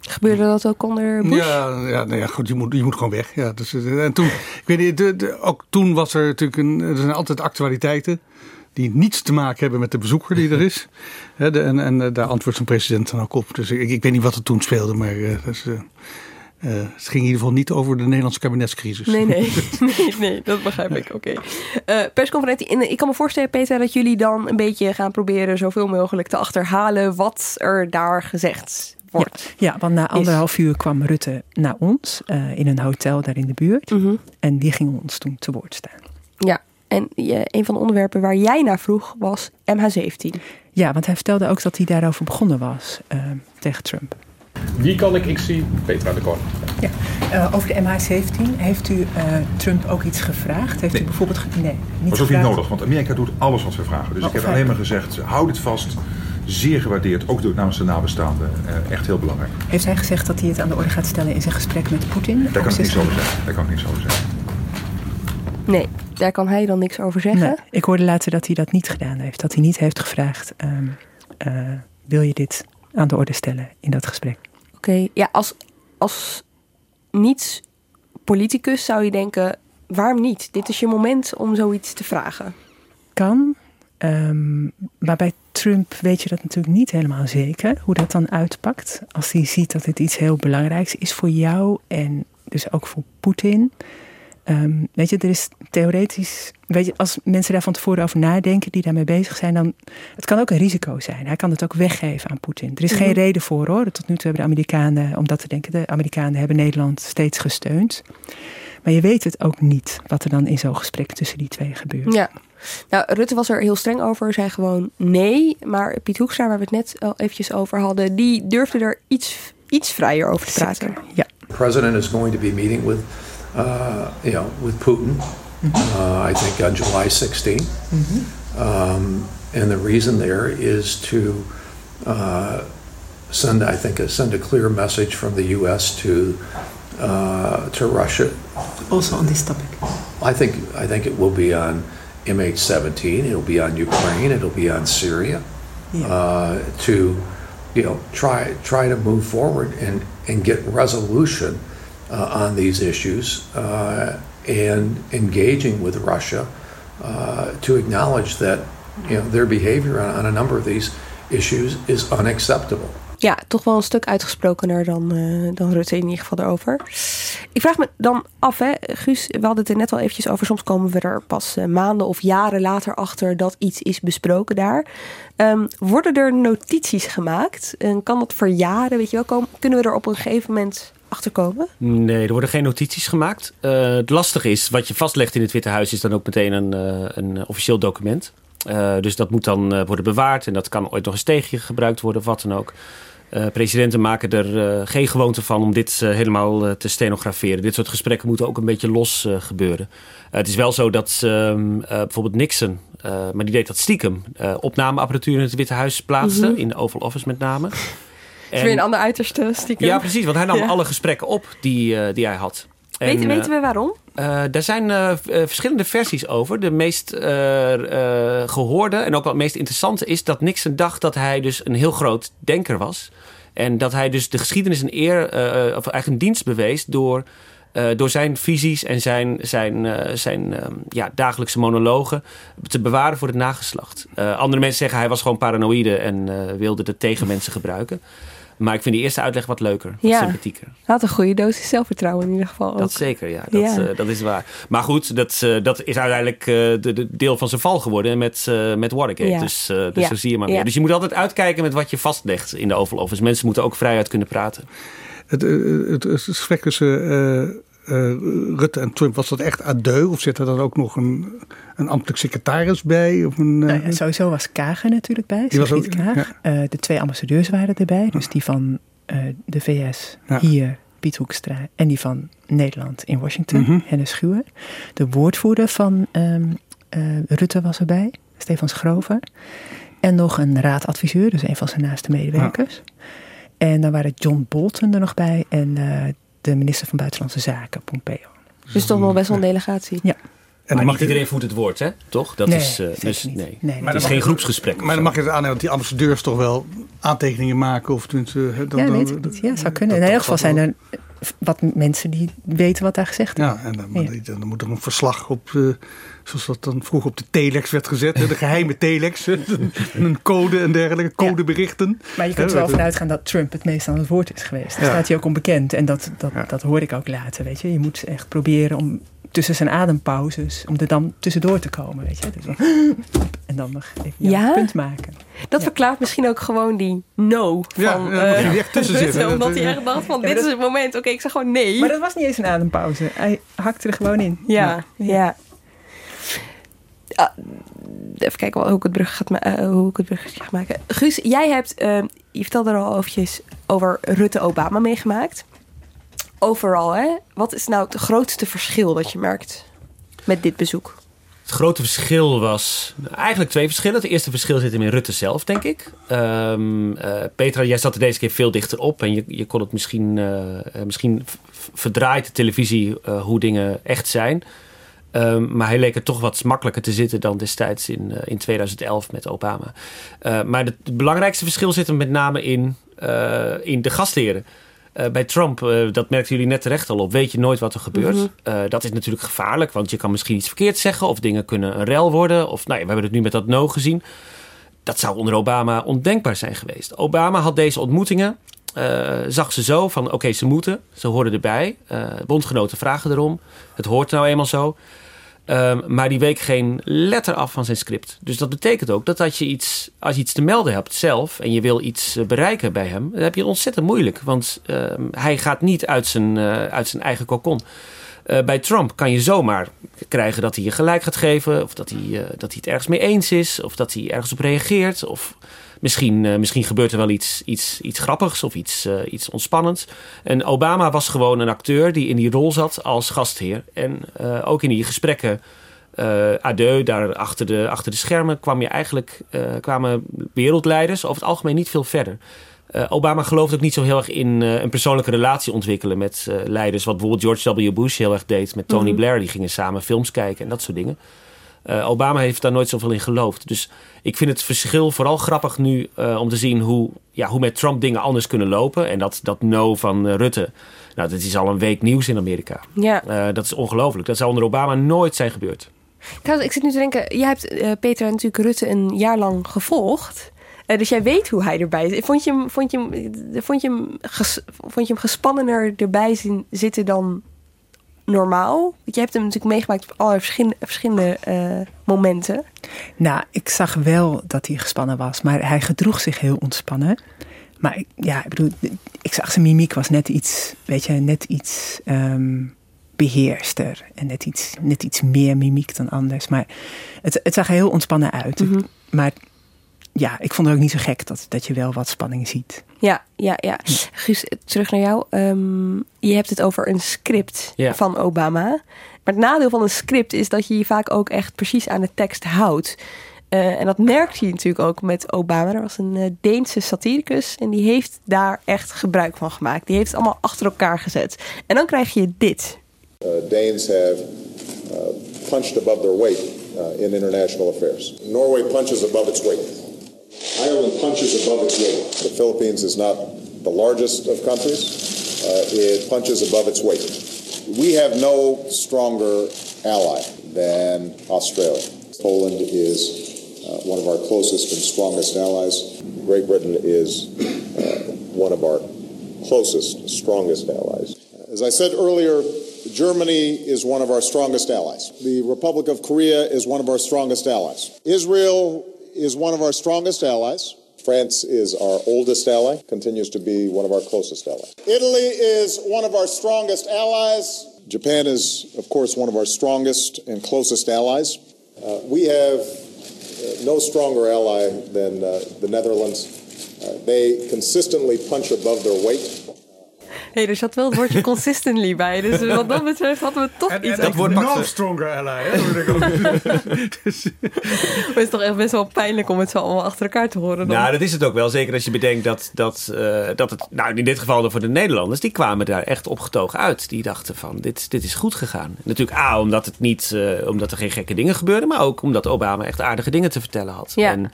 Gebeurde dat ook onder Bush?
Ja, ja, nou ja goed, je moet, je moet gewoon weg. Ja, dus, en toen, ik weet niet, de, de, ook toen was er natuurlijk een, er zijn altijd actualiteiten die niets te maken hebben met de bezoeker die er is. He, de, en, en daar antwoordt zo'n president dan ook op. Dus ik, ik weet niet wat er toen speelde, maar dus, uh, uh, het ging in ieder geval niet over de Nederlandse kabinetscrisis.
Nee, nee, nee, nee dat begrijp ik. Oké. Okay. persconferentie. ik kan me voorstellen, Peter, dat jullie dan een beetje gaan proberen zoveel mogelijk te achterhalen wat er daar gezegd wordt.
Ja, ja want na anderhalf uur kwam Rutte naar ons in een hotel daar in de buurt.
Mm -hmm.
En die ging ons toen te woord staan.
Ja, en een van de onderwerpen waar jij naar vroeg was MH17.
Ja, want hij vertelde ook dat hij daarover begonnen was uh, tegen Trump.
Wie kan ik? Ik zie Petra de Koning.
Ja, uh, over de MH17 heeft u uh, Trump ook iets gevraagd? Heeft
nee.
u bijvoorbeeld nee, niet
Dat is niet nodig, want Amerika doet alles wat we vragen. Dus
Oh,
ik heb
fijn.
alleen maar gezegd, hou dit vast. Zeer gewaardeerd, ook door namens de nabestaanden. Uh, echt heel belangrijk.
Heeft hij gezegd dat hij het aan de orde gaat stellen in zijn gesprek met Poetin?
Daar kan ik niks over zeggen. Daar kan ik niks over zeggen.
Nee, daar kan hij dan niks over zeggen.
Nee, ik hoorde later dat hij dat niet gedaan heeft. Dat hij niet heeft gevraagd: um, uh, wil je dit aan de orde stellen in dat gesprek?
Oké, okay. ja, als, als niet-politicus zou je denken: waarom niet? Dit is je moment om zoiets te vragen.
Kan. Um, maar bij Trump weet je dat natuurlijk niet helemaal zeker, hoe dat dan uitpakt. Als hij ziet dat dit iets heel belangrijks is voor jou en dus ook voor Poetin. Um, weet je, er is theoretisch, weet je, als mensen daar van tevoren over nadenken, die daarmee bezig zijn, dan, het kan ook een risico zijn. Hij kan het ook weggeven aan Poetin. Er is geen reden voor hoor. Tot nu toe hebben de Amerikanen, om dat te denken, de Amerikanen hebben Nederland steeds gesteund. Maar je weet het ook niet wat er dan in zo'n gesprek tussen die twee gebeurt.
Ja. Nou, Rutte was er heel streng over, zei gewoon nee. Maar Piet Hoekstra, waar we het net al eventjes over hadden, die durfde er iets, iets vrijer over te praten.
Zeker. Ja.
The president is going to be meeting with uh, you know, with Putin, uh, I think on July 16. Um, and the reason there is to uh, send, I think, a, send a clear message from the U.S. to uh, to Russia.
Also on this topic.
I think I think it will be on MH17. It'll be on Ukraine. It'll be on Syria. Uh, to you know try try to move forward and and get resolution uh, on these issues uh, and engaging with Russia uh, to acknowledge that you know their behavior on, on, a number of these issues is unacceptable.
Ja, toch wel een stuk uitgesprokener dan, uh, dan Rutte in ieder geval erover. Ik vraag me dan af, hè, Guus, we hadden het er net al eventjes over. Soms komen we er pas uh, maanden of jaren later achter dat iets is besproken daar. Um, worden er notities gemaakt? Kan dat verjaren? Weet je wel, komen, kunnen we er op een gegeven moment achterkomen?
Nee, er worden geen notities gemaakt. Uh, het lastige is, wat je vastlegt in het Witte Huis is dan ook meteen een, uh, een officieel document. Dus dat moet dan worden bewaard en dat kan ooit nog eens tegen gebruikt worden of wat dan ook. Uh, presidenten maken er geen gewoonte van om dit helemaal te stenograferen. Dit soort gesprekken moeten ook een beetje los gebeuren. het is wel zo dat ehm, bijvoorbeeld Nixon, maar die deed dat stiekem, opnameapparatuur in het Witte Huis plaatste,
Mhm.
in de Oval Office met name.
Is weer een ander uiterste stiekem.
Ja, precies, want hij nam
Ja.
alle gesprekken op die, die hij had. En,
Weten,
eh,
weten we waarom?
Uh, daar zijn uh, verschillende versies over. De meest uh, gehoorde en ook wel het meest interessante is dat Nixon dacht dat hij dus een heel groot denker was. En dat hij dus de geschiedenis een eer, of eigenlijk een dienst bewees door, door zijn visies en zijn, zijn, zijn ja, dagelijkse monologen te bewaren voor het nageslacht. andere mensen zeggen hij was gewoon paranoïde en wilde het tegen mensen gebruiken. Maar ik vind die eerste uitleg wat leuker, wat
Ja.
sympathieker.
Hij had een goede dosis zelfvertrouwen in ieder geval.
Dat
ook.
zeker, ja. Dat,
Ja.
eh, dat is waar. Maar goed, dat, eh, dat is uiteindelijk eh, de, de deel van zijn val geworden met, eh, met Watergate.
Ja.
Dus, eh, dus
Ja.
zo zie je maar
Ja.
weer. Dus je moet altijd uitkijken met wat je vastlegt in de Oval Office. Mensen moeten ook vrijuit kunnen praten.
Het, het, het gesprek tussen Rutte en Trump, was dat echt deux? Of zit er dan ook nog een, een ambtelijk secretaris bij? Of een, eh,
Nou ja, sowieso was Kagen natuurlijk bij,
Die was ook-
Kaag. Eh, de twee ambassadeurs waren erbij. Dus die van eh, de VS hier, Piet Hoekstra. En die van Nederland in Washington,
Mhm.
Hennis Schuwer. De woordvoerder van ehm, eh, Rutte was erbij, Stefan Schrover. En nog een raadadviseur, dus een van zijn naaste medewerkers. En dan waren John Bolton er nog bij en eh, de minister van Buitenlandse Zaken, Pompeo.
Dus toch nog best wel een delegatie.
Ja.
En
dan
maar
mag
niet iedereen voert het woord, hè? Toch? Dat
Nee,
is, eh,
zeker
dus,
niet.
nee.
Nee, nee.
Het
Maar
is geen groepsgesprek.
Maar dan mag je het aannemen dat die ambassadeurs toch wel aantekeningen maken. Of tenminste, hè, dan,
ja,
dan-
weet ik niet. Ja, zou kunnen. In
dat-
ieder geval zijn er wat mensen die weten wat daar gezegd is.
Ja, en dan, maar dan moet er een verslag op, eh, zoals dat dan vroeger op de telex werd gezet. hè, De geheime telex. een code en dergelijke, codeberichten.
Maar je kunt er wel vanuit gaan dat Trump het meest aan het woord is geweest. Daar
Ja.
staat hij ook onbekend. En dat, dat, dat hoor ik ook later, weet je. Je moet echt proberen om tussen zijn adempauzes, om er dan tussendoor te komen, weet je. Dus dan, en dan nog even
Ja?
punt maken.
Dat verklaart misschien ook gewoon die no van
Ja,
eh,
echt tussen zitten.
Omdat hij
Ja,
echt dacht van, dit
dat-
is het moment. Oké, ik zeg gewoon nee.
Maar dat was niet eens een adempauze. Hij hakte er gewoon in.
Ja, ja. Ah, even kijken hoe ik het brug, gaat ma- eh, hoe ik het brug ga maken. Guus, jij hebt, eh, je vertelde er al eventjes over Rutte-Obama meegemaakt. Overal, hè? Wat is nou het grootste verschil dat je merkt met dit bezoek?
Het grote verschil was eigenlijk twee verschillen. Het eerste verschil zit hem in Rutte zelf, denk ik. Ehm, eh, Petra, jij zat er deze keer veel dichter op. En je, je kon het misschien, eh, eh, misschien verdraait de televisie hoe dingen echt zijn. Ehm, maar hij leek er toch wat makkelijker te zitten dan destijds in, in 2011 met Obama. Maar het, belangrijkste verschil zit hem met name in, in de gastheren. Eh, bij Trump, eh, dat merkten jullie net terecht al op, weet je nooit wat er gebeurt.
Mhm.
Eh, dat is natuurlijk gevaarlijk, want je kan misschien iets verkeerd zeggen of dingen kunnen een rel worden. Of nou ja, we hebben het nu met dat no gezien. Dat zou onder Obama ondenkbaar zijn geweest. Obama had deze ontmoetingen, zag ze zo van oké, ze moeten, ze horen erbij. Bondgenoten vragen erom, het hoort nou eenmaal zo. Ehm, maar die week geen letter af van zijn script. Dus dat betekent ook dat als je iets, als je iets te melden hebt zelf en je wil iets eh, bereiken bij hem, dan heb je het ontzettend moeilijk. Want ehm, hij gaat niet uit zijn, eh, uit zijn eigen kokon. Eh, bij Trump kan je zomaar krijgen dat hij je gelijk gaat geven, of dat hij, dat hij het ergens mee eens is, of dat hij ergens op reageert. Of misschien, eh, misschien gebeurt er wel iets, iets, iets grappigs of iets, eh, iets ontspannends. En Obama was gewoon een acteur die in die rol zat als gastheer. En eh, ook in die gesprekken eh adieu, daar achter de, achter de schermen kwam je eigenlijk, kwamen wereldleiders over het algemeen niet veel verder. Obama gelooft ook niet zo heel erg in een persoonlijke relatie ontwikkelen met leiders. Wat bijvoorbeeld George W. Bush heel erg deed met Tony
Mhm.
Blair. Die gingen samen films kijken en dat soort dingen. Eh, Obama heeft daar nooit zoveel in geloofd. Dus ik vind het verschil vooral grappig nu eh, om te zien hoe, ja, hoe met Trump dingen anders kunnen lopen. En dat, dat no van eh, Rutte, nou, dat is al een week nieuws in Amerika.
Ja.
Dat is ongelooflijk. Dat zou onder Obama nooit zijn gebeurd.
Trouwens, ik zit nu te denken, jij hebt Peter natuurlijk Rutte een jaar lang gevolgd. Dus jij weet hoe hij erbij is. Vond je hem, vond je hem, vond je hem, ges- vond je hem gespannener erbij zien, zitten dan normaal? Want je hebt hem natuurlijk meegemaakt op allerlei verschillende, verschillende eh, momenten.
Nou, ik zag wel dat hij gespannen was, maar hij gedroeg zich heel ontspannen. Maar ik- ja, ik bedoel, ik zag zijn mimiek was net iets, weet je, net iets ehm, beheerster. En net iets, net iets meer mimiek dan anders. Maar het, het zag er heel ontspannen uit.
Mhm.
Maar ja, ik vond het ook niet zo gek dat, dat je wel wat spanning ziet.
Ja, ja, ja. Guus, terug naar jou. Ehm, je hebt het over een script
Ja.
van Obama. Maar het nadeel van een script is dat je je vaak ook echt precies aan de tekst houdt. Eh, en dat merkte je natuurlijk ook met Obama. Er was een eh, Deense satiricus en die heeft daar echt gebruik van gemaakt. Die heeft het allemaal achter elkaar gezet. En dan krijg je dit.
Uh, Danes have uh, punched above their weight uh, in international affairs. Norway punches above its weight. Ireland punches above its weight. The Philippines is not the largest of countries. Uh, it punches above its weight. We have no stronger ally than Australia. Poland is uh, one of our closest and strongest allies. Great Britain is uh, one of our closest, strongest allies. As I said earlier, Germany is one of our strongest allies. The Republic of Korea is one of our strongest allies. Israel is one of our strongest allies. France is our oldest ally, continues to be one of our closest allies. Italy is one of our strongest allies. Japan is, of course, one of our strongest and closest allies. Uh, we have uh, no stronger ally than uh, the Netherlands. Uh, they consistently punch above their weight.
Hey, er zat wel het woordje consistently bij. Dus wat dat betreft hadden we toch iets...
dat wordt no stronger ally. Hè?
dus, het is toch echt best wel pijnlijk om het zo allemaal achter elkaar te horen. Dan.
Nou, dat is het ook wel. Zeker als je bedenkt dat, dat, uh, dat het... Nou, in dit geval dan voor de Nederlanders. Die kwamen daar echt opgetogen uit. Die dachten van, dit, dit is goed gegaan. Natuurlijk A, omdat, het niet, uh, omdat er geen gekke dingen gebeurden. Maar ook omdat Obama echt aardige dingen te vertellen had.
Ja.
En,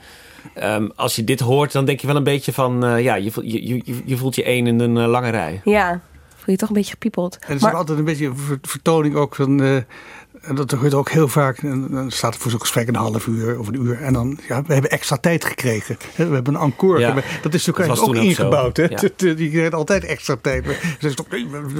Um, als je dit hoort, dan denk je wel een beetje van... Uh, ja, je, je, je, je, voelt je één in een uh, lange rij.
Ja, voel je toch een beetje gepiepeld.
En er is altijd een beetje een vertoning ook van... Uh, en dat gebeurt ook heel vaak. En dan staat er voor zo'n gesprek een half uur of een uur. En dan, ja, we hebben extra tijd gekregen. We hebben een encore.
Ja,
dat is natuurlijk ook ingebouwd. Hè? Ja. Die krijgt altijd extra tijd. Het toch,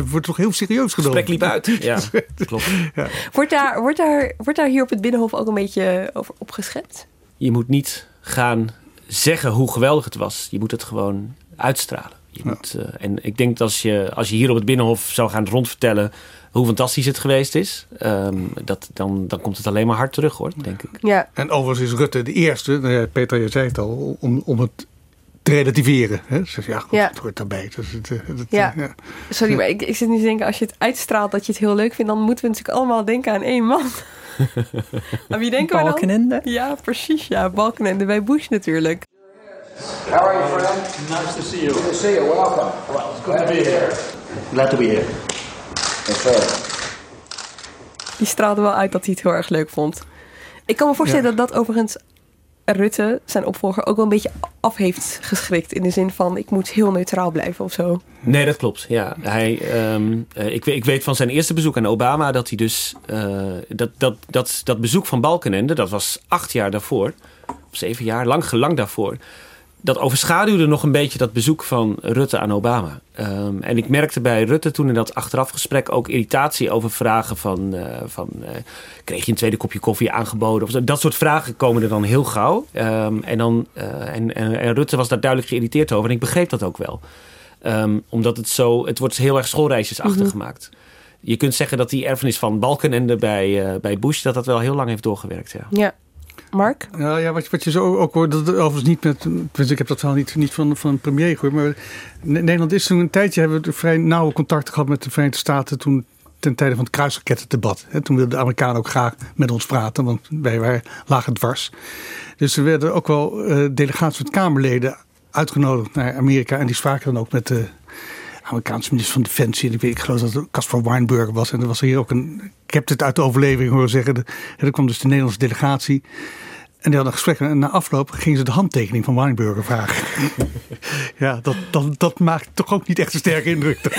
wordt toch heel serieus genomen.
Het gesprek liep uit. Ja, klopt.
Ja.
Wordt, daar, wordt, daar, wordt daar hier op het Binnenhof ook een beetje over opgeschept?
Je moet niet gaan zeggen hoe geweldig het was. Je moet het gewoon uitstralen. Je ja. moet, uh, en ik denk dat als je, als je hier op het Binnenhof zou gaan rondvertellen hoe fantastisch het geweest is, um, dat, dan, dan komt het alleen maar hard terug hoor, denk ik.
Ja.
En overigens is Rutte de eerste, ja, Peter, je zei het al, om, om het te relativeren. Hè? Zeg, ja, goed,
Ja.
het hoort daarbij. Dus het, het, het,
Ja.
ja.
Sorry, maar ik, ik zit nu te denken, als je het uitstraalt dat je het heel leuk vindt, dan moeten we natuurlijk allemaal denken aan één man. aan wie denken we dan?
Balkenende.
Ja, precies. Ja, Balkenende bij Bush natuurlijk.
How are you, friend? Nice to see you. Good to see you. Welcome. Well, it's good to be here. Glad to be here. Yes, sir.
Die straalde wel uit dat hij het heel erg leuk vond. Ik kan me voorstellen dat dat overigens Rutte, zijn opvolger, ook wel een beetje af heeft geschrikt. In de zin van, ik moet heel neutraal blijven of zo.
Nee, dat klopt. Ja, hij, eh, ik, weet- ik weet van zijn eerste bezoek aan Obama dat hij dus. eh, dat, dat, dat, dat bezoek van Balkenende, dat was acht jaar daarvoor, of zeven jaar, lang, lang daarvoor. Dat overschaduwde nog een beetje dat bezoek van Rutte aan Obama. Ehm, en ik merkte bij Rutte toen in dat achterafgesprek ook irritatie over vragen van... eh, van eh, kreeg je een tweede kopje koffie aangeboden? Of zo. Dat soort vragen komen er dan heel gauw. Ehm, en, dan, eh, en, en, en Rutte was daar duidelijk geïrriteerd over. En ik begreep dat ook wel. Ehm, omdat het zo... Het wordt heel erg schoolreisjesachtig
Mhm.
gemaakt. Je kunt zeggen dat die erfenis van Balkenende bij, bij Bush... dat dat wel heel lang heeft doorgewerkt, ja.
Ja. Mark?
Ja, wat, wat je zo ook hoort, dat overigens niet met. tenminste, Ik heb dat wel niet, niet van, van een premier gehoord. Maar Ne- Nederland is toen een tijdje hebben we vrij nauwe contacten gehad met de Verenigde Staten. Toen ten tijde van het kruisrakettendebat. Hè, toen wilden de Amerikanen ook graag met ons praten, want wij waren lagen dwars. Dus er werden ook wel eh, delegaties van Kamerleden uitgenodigd naar Amerika. En die spraken dan ook met de Amerikaanse minister van Defensie. En ik, weet, ik geloof dat het Caspar Weinberger was. En er was hier ook een. Ik heb het uit de overleving horen zeggen. de- Er kwam dus de Nederlandse delegatie. En die hadden een gesprek. En na afloop gingen ze de handtekening van Weinberger vragen. ja, dat, dat, dat maakt toch ook niet echt een sterke indruk.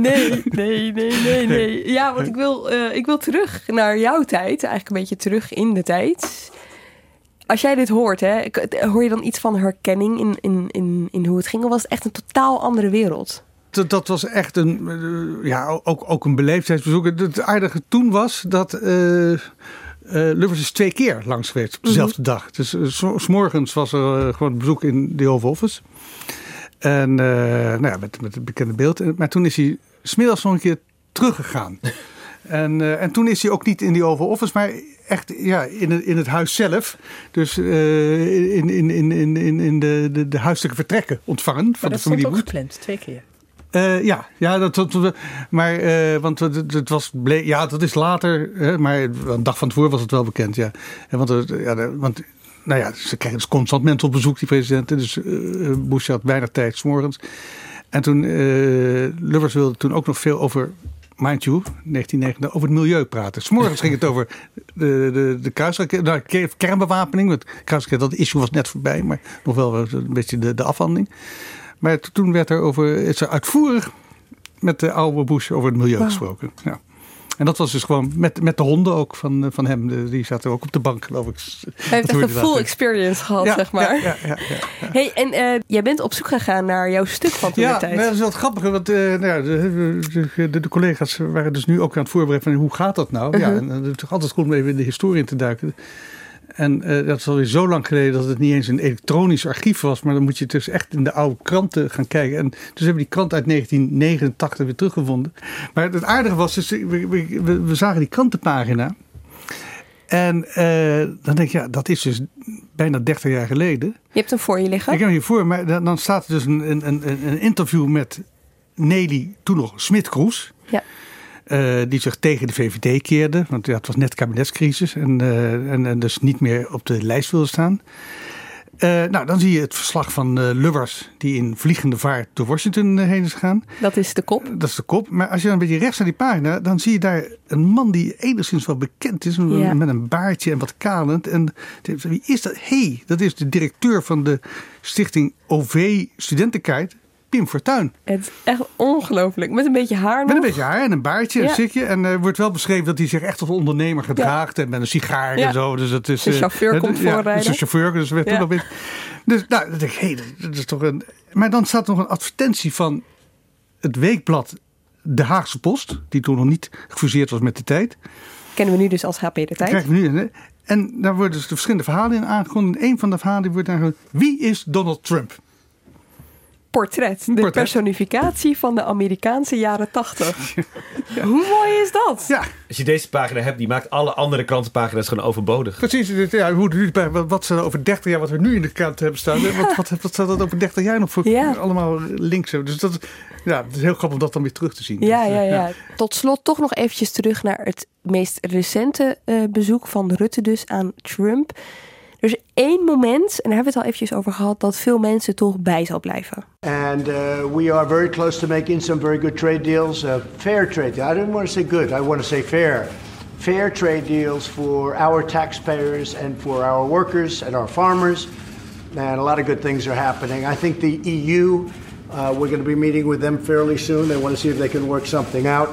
Nee, nee, nee, nee, nee. Ja, want ik wil, eh, ik wil terug naar jouw tijd. Eigenlijk een beetje terug in de tijd. Als jij dit hoort, hè, hoor je dan iets van herkenning in, in, in, in hoe het ging? Of was het echt een totaal andere wereld?
Dat, dat was echt een, eh, ja, ook, ook een beleefdheidsbezoek. Het- aardige toen was dat eh Lubbers is twee keer langs geweest op dezelfde dag. Dus s- morgens was er gewoon bezoek in de Oval Office. En nou ja, met, met het bekende beeld. Maar toen is hij smiddags nog een keer teruggegaan. En, en toen is hij ook niet in die Oval Office, maar echt ja, in, het, in het huis zelf. Dus eh, in, in, in, in, in in de, de, de huiselijke vertrekken ontvangen
Maar
van de
dat stond
familie
ook gepland, twee keer.
Eh, ja, ja, dat, maar eh, want het, het was ble- ja, dat is later, hè, maar een dag van tevoren was het wel bekend, ja. En want, het- ja, want nou ja, ze krijgen dus constant mensen op bezoek, die presidenten. Dus eh, Bush had weinig tijd, 's morgens. En toen, eh Lubbers wilde toen ook nog veel over, mind you, 1990, over het milieu praten. 's morgens ging het over de, de, de kruisraket, nou, ke- kernbewapening. Want kruisraket, dat issue was net voorbij, maar nog wel een beetje de, de afhandeling. Maar toen werd er over, is er uitvoerig met de oude Bush over het milieu gesproken. Ja. En dat was dus gewoon met, met de honden ook van, eh, van hem. Die zaten ook op de bank, geloof ik.
Hij heeft echt een full experience gehad,
Ja,
zeg maar.
ja, ja, ja, ja.
Hey, en eh, jij bent op zoek gegaan naar jouw stuk van toen de
Ja,
tijd.
maar dat is wel grappig. Want eh, nou ja, de, de, de, collega's waren dus nu ook aan het voorbereiden van hoe gaat dat nou? Ja,
Mhm.
en eh, het is toch altijd goed om even in de historie in te duiken. En eh, dat is alweer zo lang geleden dat het niet eens een elektronisch archief was. Maar dan moet je dus echt in de oude kranten gaan kijken. En dus hebben we die krant uit 1989 weer teruggevonden. Maar het aardige was dus, we, we, we- zagen die krantenpagina. En eh, dan denk je, ja, dat is dus bijna 30 jaar geleden.
Je hebt hem voor je liggen.
Ik heb hem hier voor, maar dan, dan staat er dus een, een, een, een interview met Nelly, toen nog Smit-Kroes.
Ja.
Uh, die zich tegen de VVD keerde. Want ja, het was net kabinetscrisis en, uh, en, en, dus niet meer op de lijst wilde staan. Uh, nou, dan zie je het verslag van Lubbers, die in vliegende vaart door Washington heen is gegaan.
Dat is de kop.
dat is de kop. Maar als je dan een beetje rechts naar die pagina, dan zie je daar een man die enigszins wel bekend is, ja. met een baardje en wat kalend. En wie is dat? Hé, hey, dat is de directeur van de stichting OV Studentenkaart. Pim Fortuyn.
Het is echt ongelooflijk. Met een beetje haar nog.
Met een beetje haar en een baardje, ja. een zitje. En er uh, wordt wel beschreven dat hij zich echt als ondernemer gedraagt. Ja. En met een sigaar ja. en zo. Dus dat is,
de chauffeur uh, komt
ja,
voorrijden.
Dus de chauffeur, dus werd nog Dus nou, dan denk ik, hé, dat is toch een... Maar dan staat nog een advertentie van het weekblad De Haagse Post. Die toen nog niet gefuseerd was met de tijd.
Kennen we nu dus als HP de tijd.
Krijgen we nu, hè? En daar worden dus de verschillende verhalen in aangekondigd. Een van de verhalen wordt daar Wie is Donald Trump?
Portret. De
Portret.
personificatie van de Amerikaanse jaren tachtig. Hoe mooi is dat?
Ja.
Als je deze pagina hebt, die maakt alle andere krantenpagina's gewoon overbodig.
Precies. Ja, hoe, wat ze over 30 jaar, wat we nu in de krant hebben staan. Ja. Wat, wat, wat staat dat over 30 jaar nog voor
Ja.
allemaal links hebben. Dus dat, ja, het is heel grappig om dat dan weer terug te zien.
Ja,
Dus,
ja,
eh,
ja. Tot slot toch nog eventjes terug naar het meest recente eh, bezoek van Rutte dus aan Trump. Er is één moment, en daar hebben we het al eventjes over gehad, dat veel mensen toch bij zal blijven.
And uh, we are very close to making some very good trade deals, uh, fair trade deals. I didn't want to say good, I want to say fair. Fair trade deals for our taxpayers and for our workers and our farmers. And a lot of good things are happening. I think the EU, uh, we're going to be meeting with them fairly soon. They want to see if they can work something out.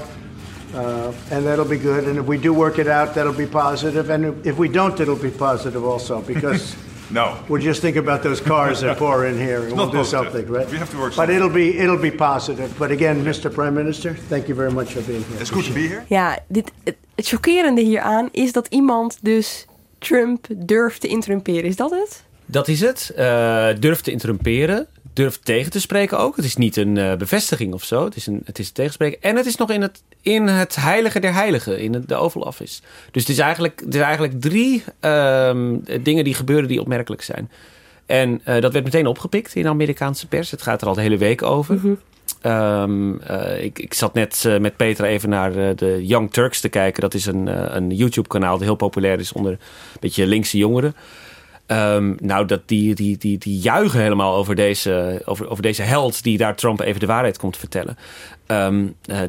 Uh, and that'll be good. And if we do work it out, that'll be positive. And if we don't, it'll be positive also because
No.
we'll just think about those cars that pour in here and we'll
not
do
positive.
something, right?
We have to work
But it'll be it'll be positive. But again, Mr. Prime Minister, thank you very much for being here.
It's good to be here.
Ja, dit, het, het chockerende hieraan is dat iemand dus Trump durft te interrumperen. Is dat het?
Dat is het. Eh durf te interrumperen. Durf tegen te spreken ook. Het is niet een eh, bevestiging of zo. Het is, een, het is tegenspreken. En het is nog in het, in het heilige der heiligen. In de Oval Office. Dus het is eigenlijk, het is eigenlijk drie ehm, dingen die gebeuren die opmerkelijk zijn. En eh, dat werd meteen opgepikt in de Amerikaanse pers. Het gaat er al de hele week over. Ehm, eh, ik, ik zat net met Petra even naar de Young Turks te kijken. Dat is een, een YouTube-kanaal dat heel populair is onder een beetje linkse jongeren. Ehm, nou, dat die, die, die, die juichen helemaal over deze, over, over deze held die daar Trump even de waarheid komt vertellen. Eh,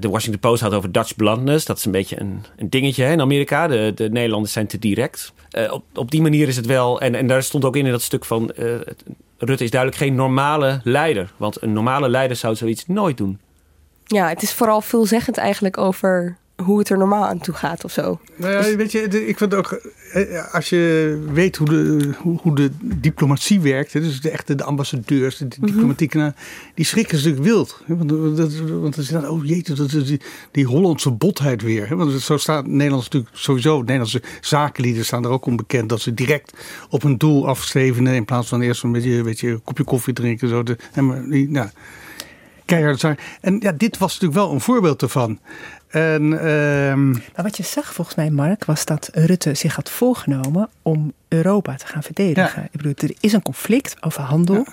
de Washington Post had over Dutch bluntness. Dat is een beetje een, een dingetje hè, in Amerika. De, de Nederlanders zijn te direct. Eh, op, op die manier is het wel. En, en daar stond ook in in dat stuk van. eh, Rutte is duidelijk geen normale leider. Want een normale leider zou zoiets nooit doen.
Ja, het is vooral veelzeggend eigenlijk over hoe het er normaal aan toe gaat of zo.
Nou ja, weet je, ik vind ook, eh, als je weet hoe de, hoe, de diplomatie werkt, dus de echte de ambassadeurs, de diplomatieke, nou, die schrikken ze natuurlijk wild. hè, Want, dat, want dan oh jeetje, dat is die, die Hollandse botheid weer. hè, Want zo staat Nederlands natuurlijk sowieso, Nederlandse zakenlieden staan er ook onbekend dat ze direct op een doel afstevenen in plaats van eerst een beetje, een beetje een kopje koffie drinken. Zo de, en maar die, nou, keihard zijn. En ja, dit was natuurlijk wel een voorbeeld ervan. En, ehm,
Maar wat je zag volgens mij, Mark, was dat Rutte zich had voorgenomen om Europa te gaan verdedigen. Ik bedoel, er is een conflict over handel.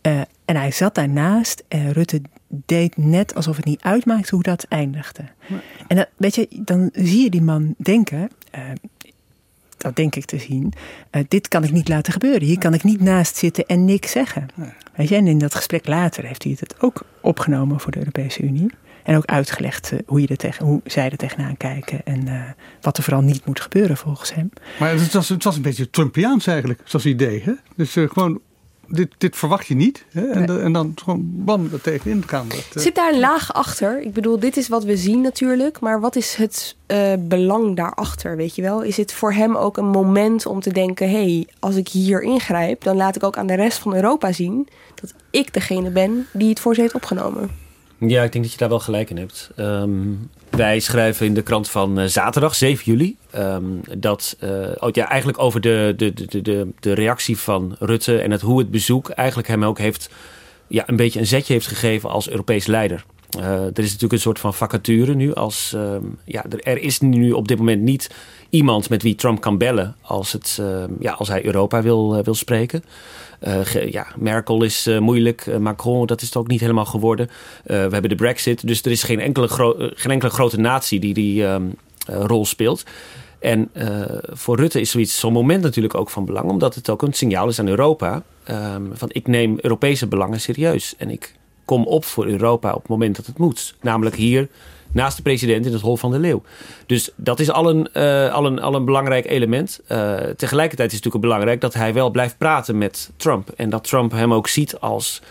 Eh, en hij zat daarnaast en Rutte deed net alsof het niet uitmaakte hoe dat eindigde. En dat, weet je, dan zie je die man denken. eh, dat denk ik te zien. eh, dit kan ik niet laten gebeuren. Hier kan ik niet naast zitten en niks zeggen. Weet je, en in dat gesprek later heeft hij het ook opgenomen voor de Europese Unie. En ook uitgelegd eh, hoe, je er tegen, hoe zij er tegenaan kijken. En eh, wat er vooral niet moet gebeuren volgens hem.
Maar het was, het was een beetje Trumpiaans eigenlijk, zoals idee. Hè? Dus eh, gewoon, dit, dit verwacht je niet. Hè? En, de- en dan gewoon bam, er tegenin gaan. Dat,
Zit daar een laag achter? Ik bedoel, dit is wat we zien natuurlijk. Maar wat is het eh, belang daarachter, weet je wel? Is het voor hem ook een moment om te denken... hé, hey, als ik hier ingrijp, dan laat ik ook aan de rest van Europa zien... dat ik degene ben die het voor ze heeft opgenomen.
Ja, ik denk dat je daar wel gelijk in hebt. Ehm, wij schrijven in de krant van eh, zaterdag, 7 juli, ehm, dat eh, oh, ja, eigenlijk over de, de, de, de, de reactie van Rutte en het, hoe het bezoek eigenlijk hem ook heeft, ja, een beetje een zetje heeft gegeven als Europees leider. er is natuurlijk een soort van vacature nu. Als, ehm, ja, er, is nu op dit moment niet iemand met wie Trump kan bellen als, het, ehm, ja, als hij Europa wil, wil spreken. ja, Merkel is moeilijk. Macron, dat is het ook niet helemaal geworden. we hebben de Brexit. Dus er is geen enkele, geen enkele grote natie die die rol speelt. En voor Rutte is zoiets, zo'n moment natuurlijk ook van belang, omdat het ook een signaal is aan Europa. van ik neem Europese belangen serieus. En ik kom op voor Europa op het moment dat het moet. Namelijk hier naast de president in het Hol van de Leeuw. Dus dat is al een, uh, al een, al een belangrijk element. Uh, tegelijkertijd is het natuurlijk belangrijk dat hij wel blijft praten met Trump. En dat Trump hem ook ziet als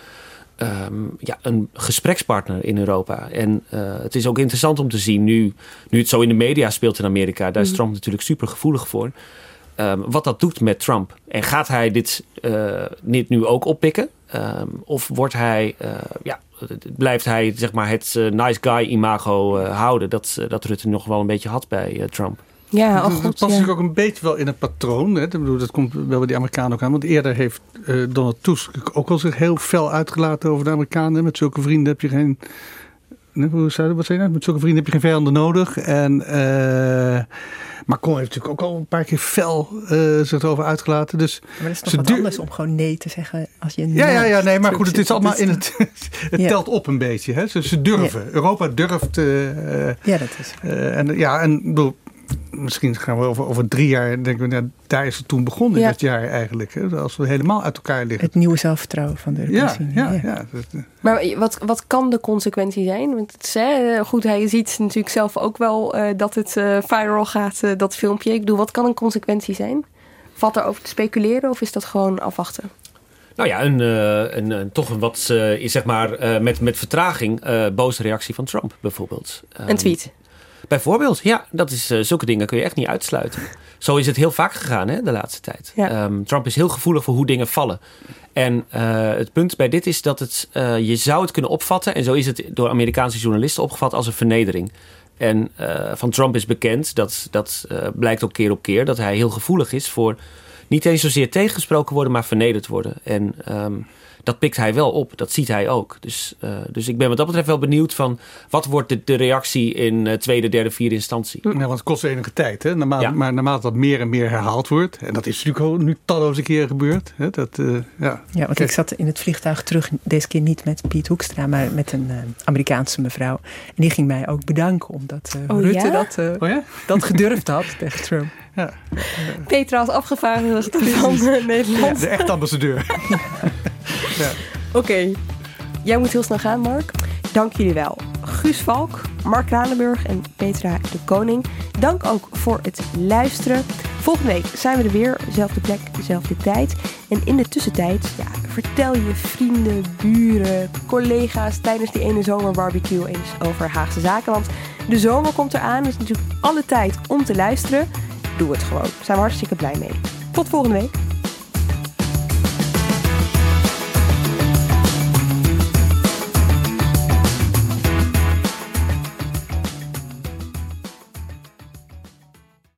um, ja, een gesprekspartner in Europa. En uh, het is ook interessant om te zien, nu, nu het zo in de media speelt in Amerika, daar is mhm. Trump natuurlijk super gevoelig voor. Um, wat dat doet met Trump. En gaat hij dit, dit nu ook oppikken? Um, of wordt hij, ja, blijft hij zeg maar, het uh, nice guy imago uh, houden dat, dat Rutte nog wel een beetje had bij Trump?
Ja,
dat, dat past natuurlijk ook een beetje wel in het patroon. Hè. Ik bedoel, dat komt wel bij die Amerikanen ook aan. Want eerder heeft Donald Tusk ook al zich heel fel uitgelaten over de Amerikanen. Met zulke vrienden heb je geen. Hoe zei, wat zei je nou? Met zulke vrienden heb je geen vijanden nodig. En Macron heeft natuurlijk ook al een paar keer fel uh, zich erover uitgelaten. Dus
maar het is toch wat anders om gewoon nee te zeggen als je
Ja, ja, ja, nee, maar goed, het is allemaal in het... het telt op een beetje. Hè? Ze, ze durven. Europa durft... Uh,
ja, dat is.
Uh, en ja, en bedoel, misschien gaan we over, over drie jaar denken we, nou, daar is het toen begonnen in dat jaar eigenlijk. Hè? Als we helemaal uit elkaar liggen.
Het nieuwe zelfvertrouwen van de Europese
ja, ja, ja,
eh. Maar wat, wat kan de consequentie zijn? Want het is, hè, goed, hij ziet natuurlijk zelf ook wel uh, dat het uh, viral gaat, uh, dat filmpje. Ik bedoel, wat kan een consequentie zijn? Valt er over te speculeren of is dat gewoon afwachten?
Nou ja, een, een, een toch een wat, zeg maar, met, met vertraging boze reactie van Trump bijvoorbeeld.
Een tweet.
Bijvoorbeeld, ja, dat is, uh, zulke dingen kun je echt niet uitsluiten. Zo is het heel vaak gegaan hè, de laatste tijd. Um, Trump is heel gevoelig voor hoe dingen vallen. En uh, het punt bij dit is dat het, uh, je zou het kunnen opvatten, en zo is het door Amerikaanse journalisten opgevat als een vernedering. En van Trump is bekend, dat, dat blijkt ook keer op keer, dat hij heel gevoelig is voor niet eens zozeer tegengesproken worden, maar vernederd worden. En um, dat pikt hij wel op. Dat ziet hij ook. Dus, uh, dus ik ben wat dat betreft wel benieuwd van wat wordt de, de reactie in uh, tweede, derde, vierde instantie.
Ja, want het kost enige tijd. Hè? Naarmate, ja. Maar naarmate dat meer en meer herhaald wordt. En dat is natuurlijk al nu talloze keren gebeurd. Hè? Dat, uh, ja.
ja, want ik zat in het vliegtuig terug. Deze keer niet met Piet Hoekstra, maar met een Amerikaanse mevrouw. En die ging mij ook bedanken omdat oh, Rutte
ja?
dat,
oh, ja?
dat gedurfd had tegen Trump.
Ja.
Petra als afgevaardigde van Nederland.
De echte ambassadeur.
ja. Oké, jij moet heel snel gaan, Mark. Dank jullie wel. Guus Valk, Mark Kranenburg en Petra de Koning. Dank ook voor het luisteren. Volgende week zijn we er weer. Zelfde plek, dezelfde tijd. En in de tussentijd, ja, vertel je vrienden, buren, collega's tijdens die ene zomerbarbecue eens over Haagse zaken. Want de zomer komt eraan. Dus natuurlijk alle tijd om te luisteren. Doe het gewoon. Daar zijn we hartstikke blij mee. Tot volgende week.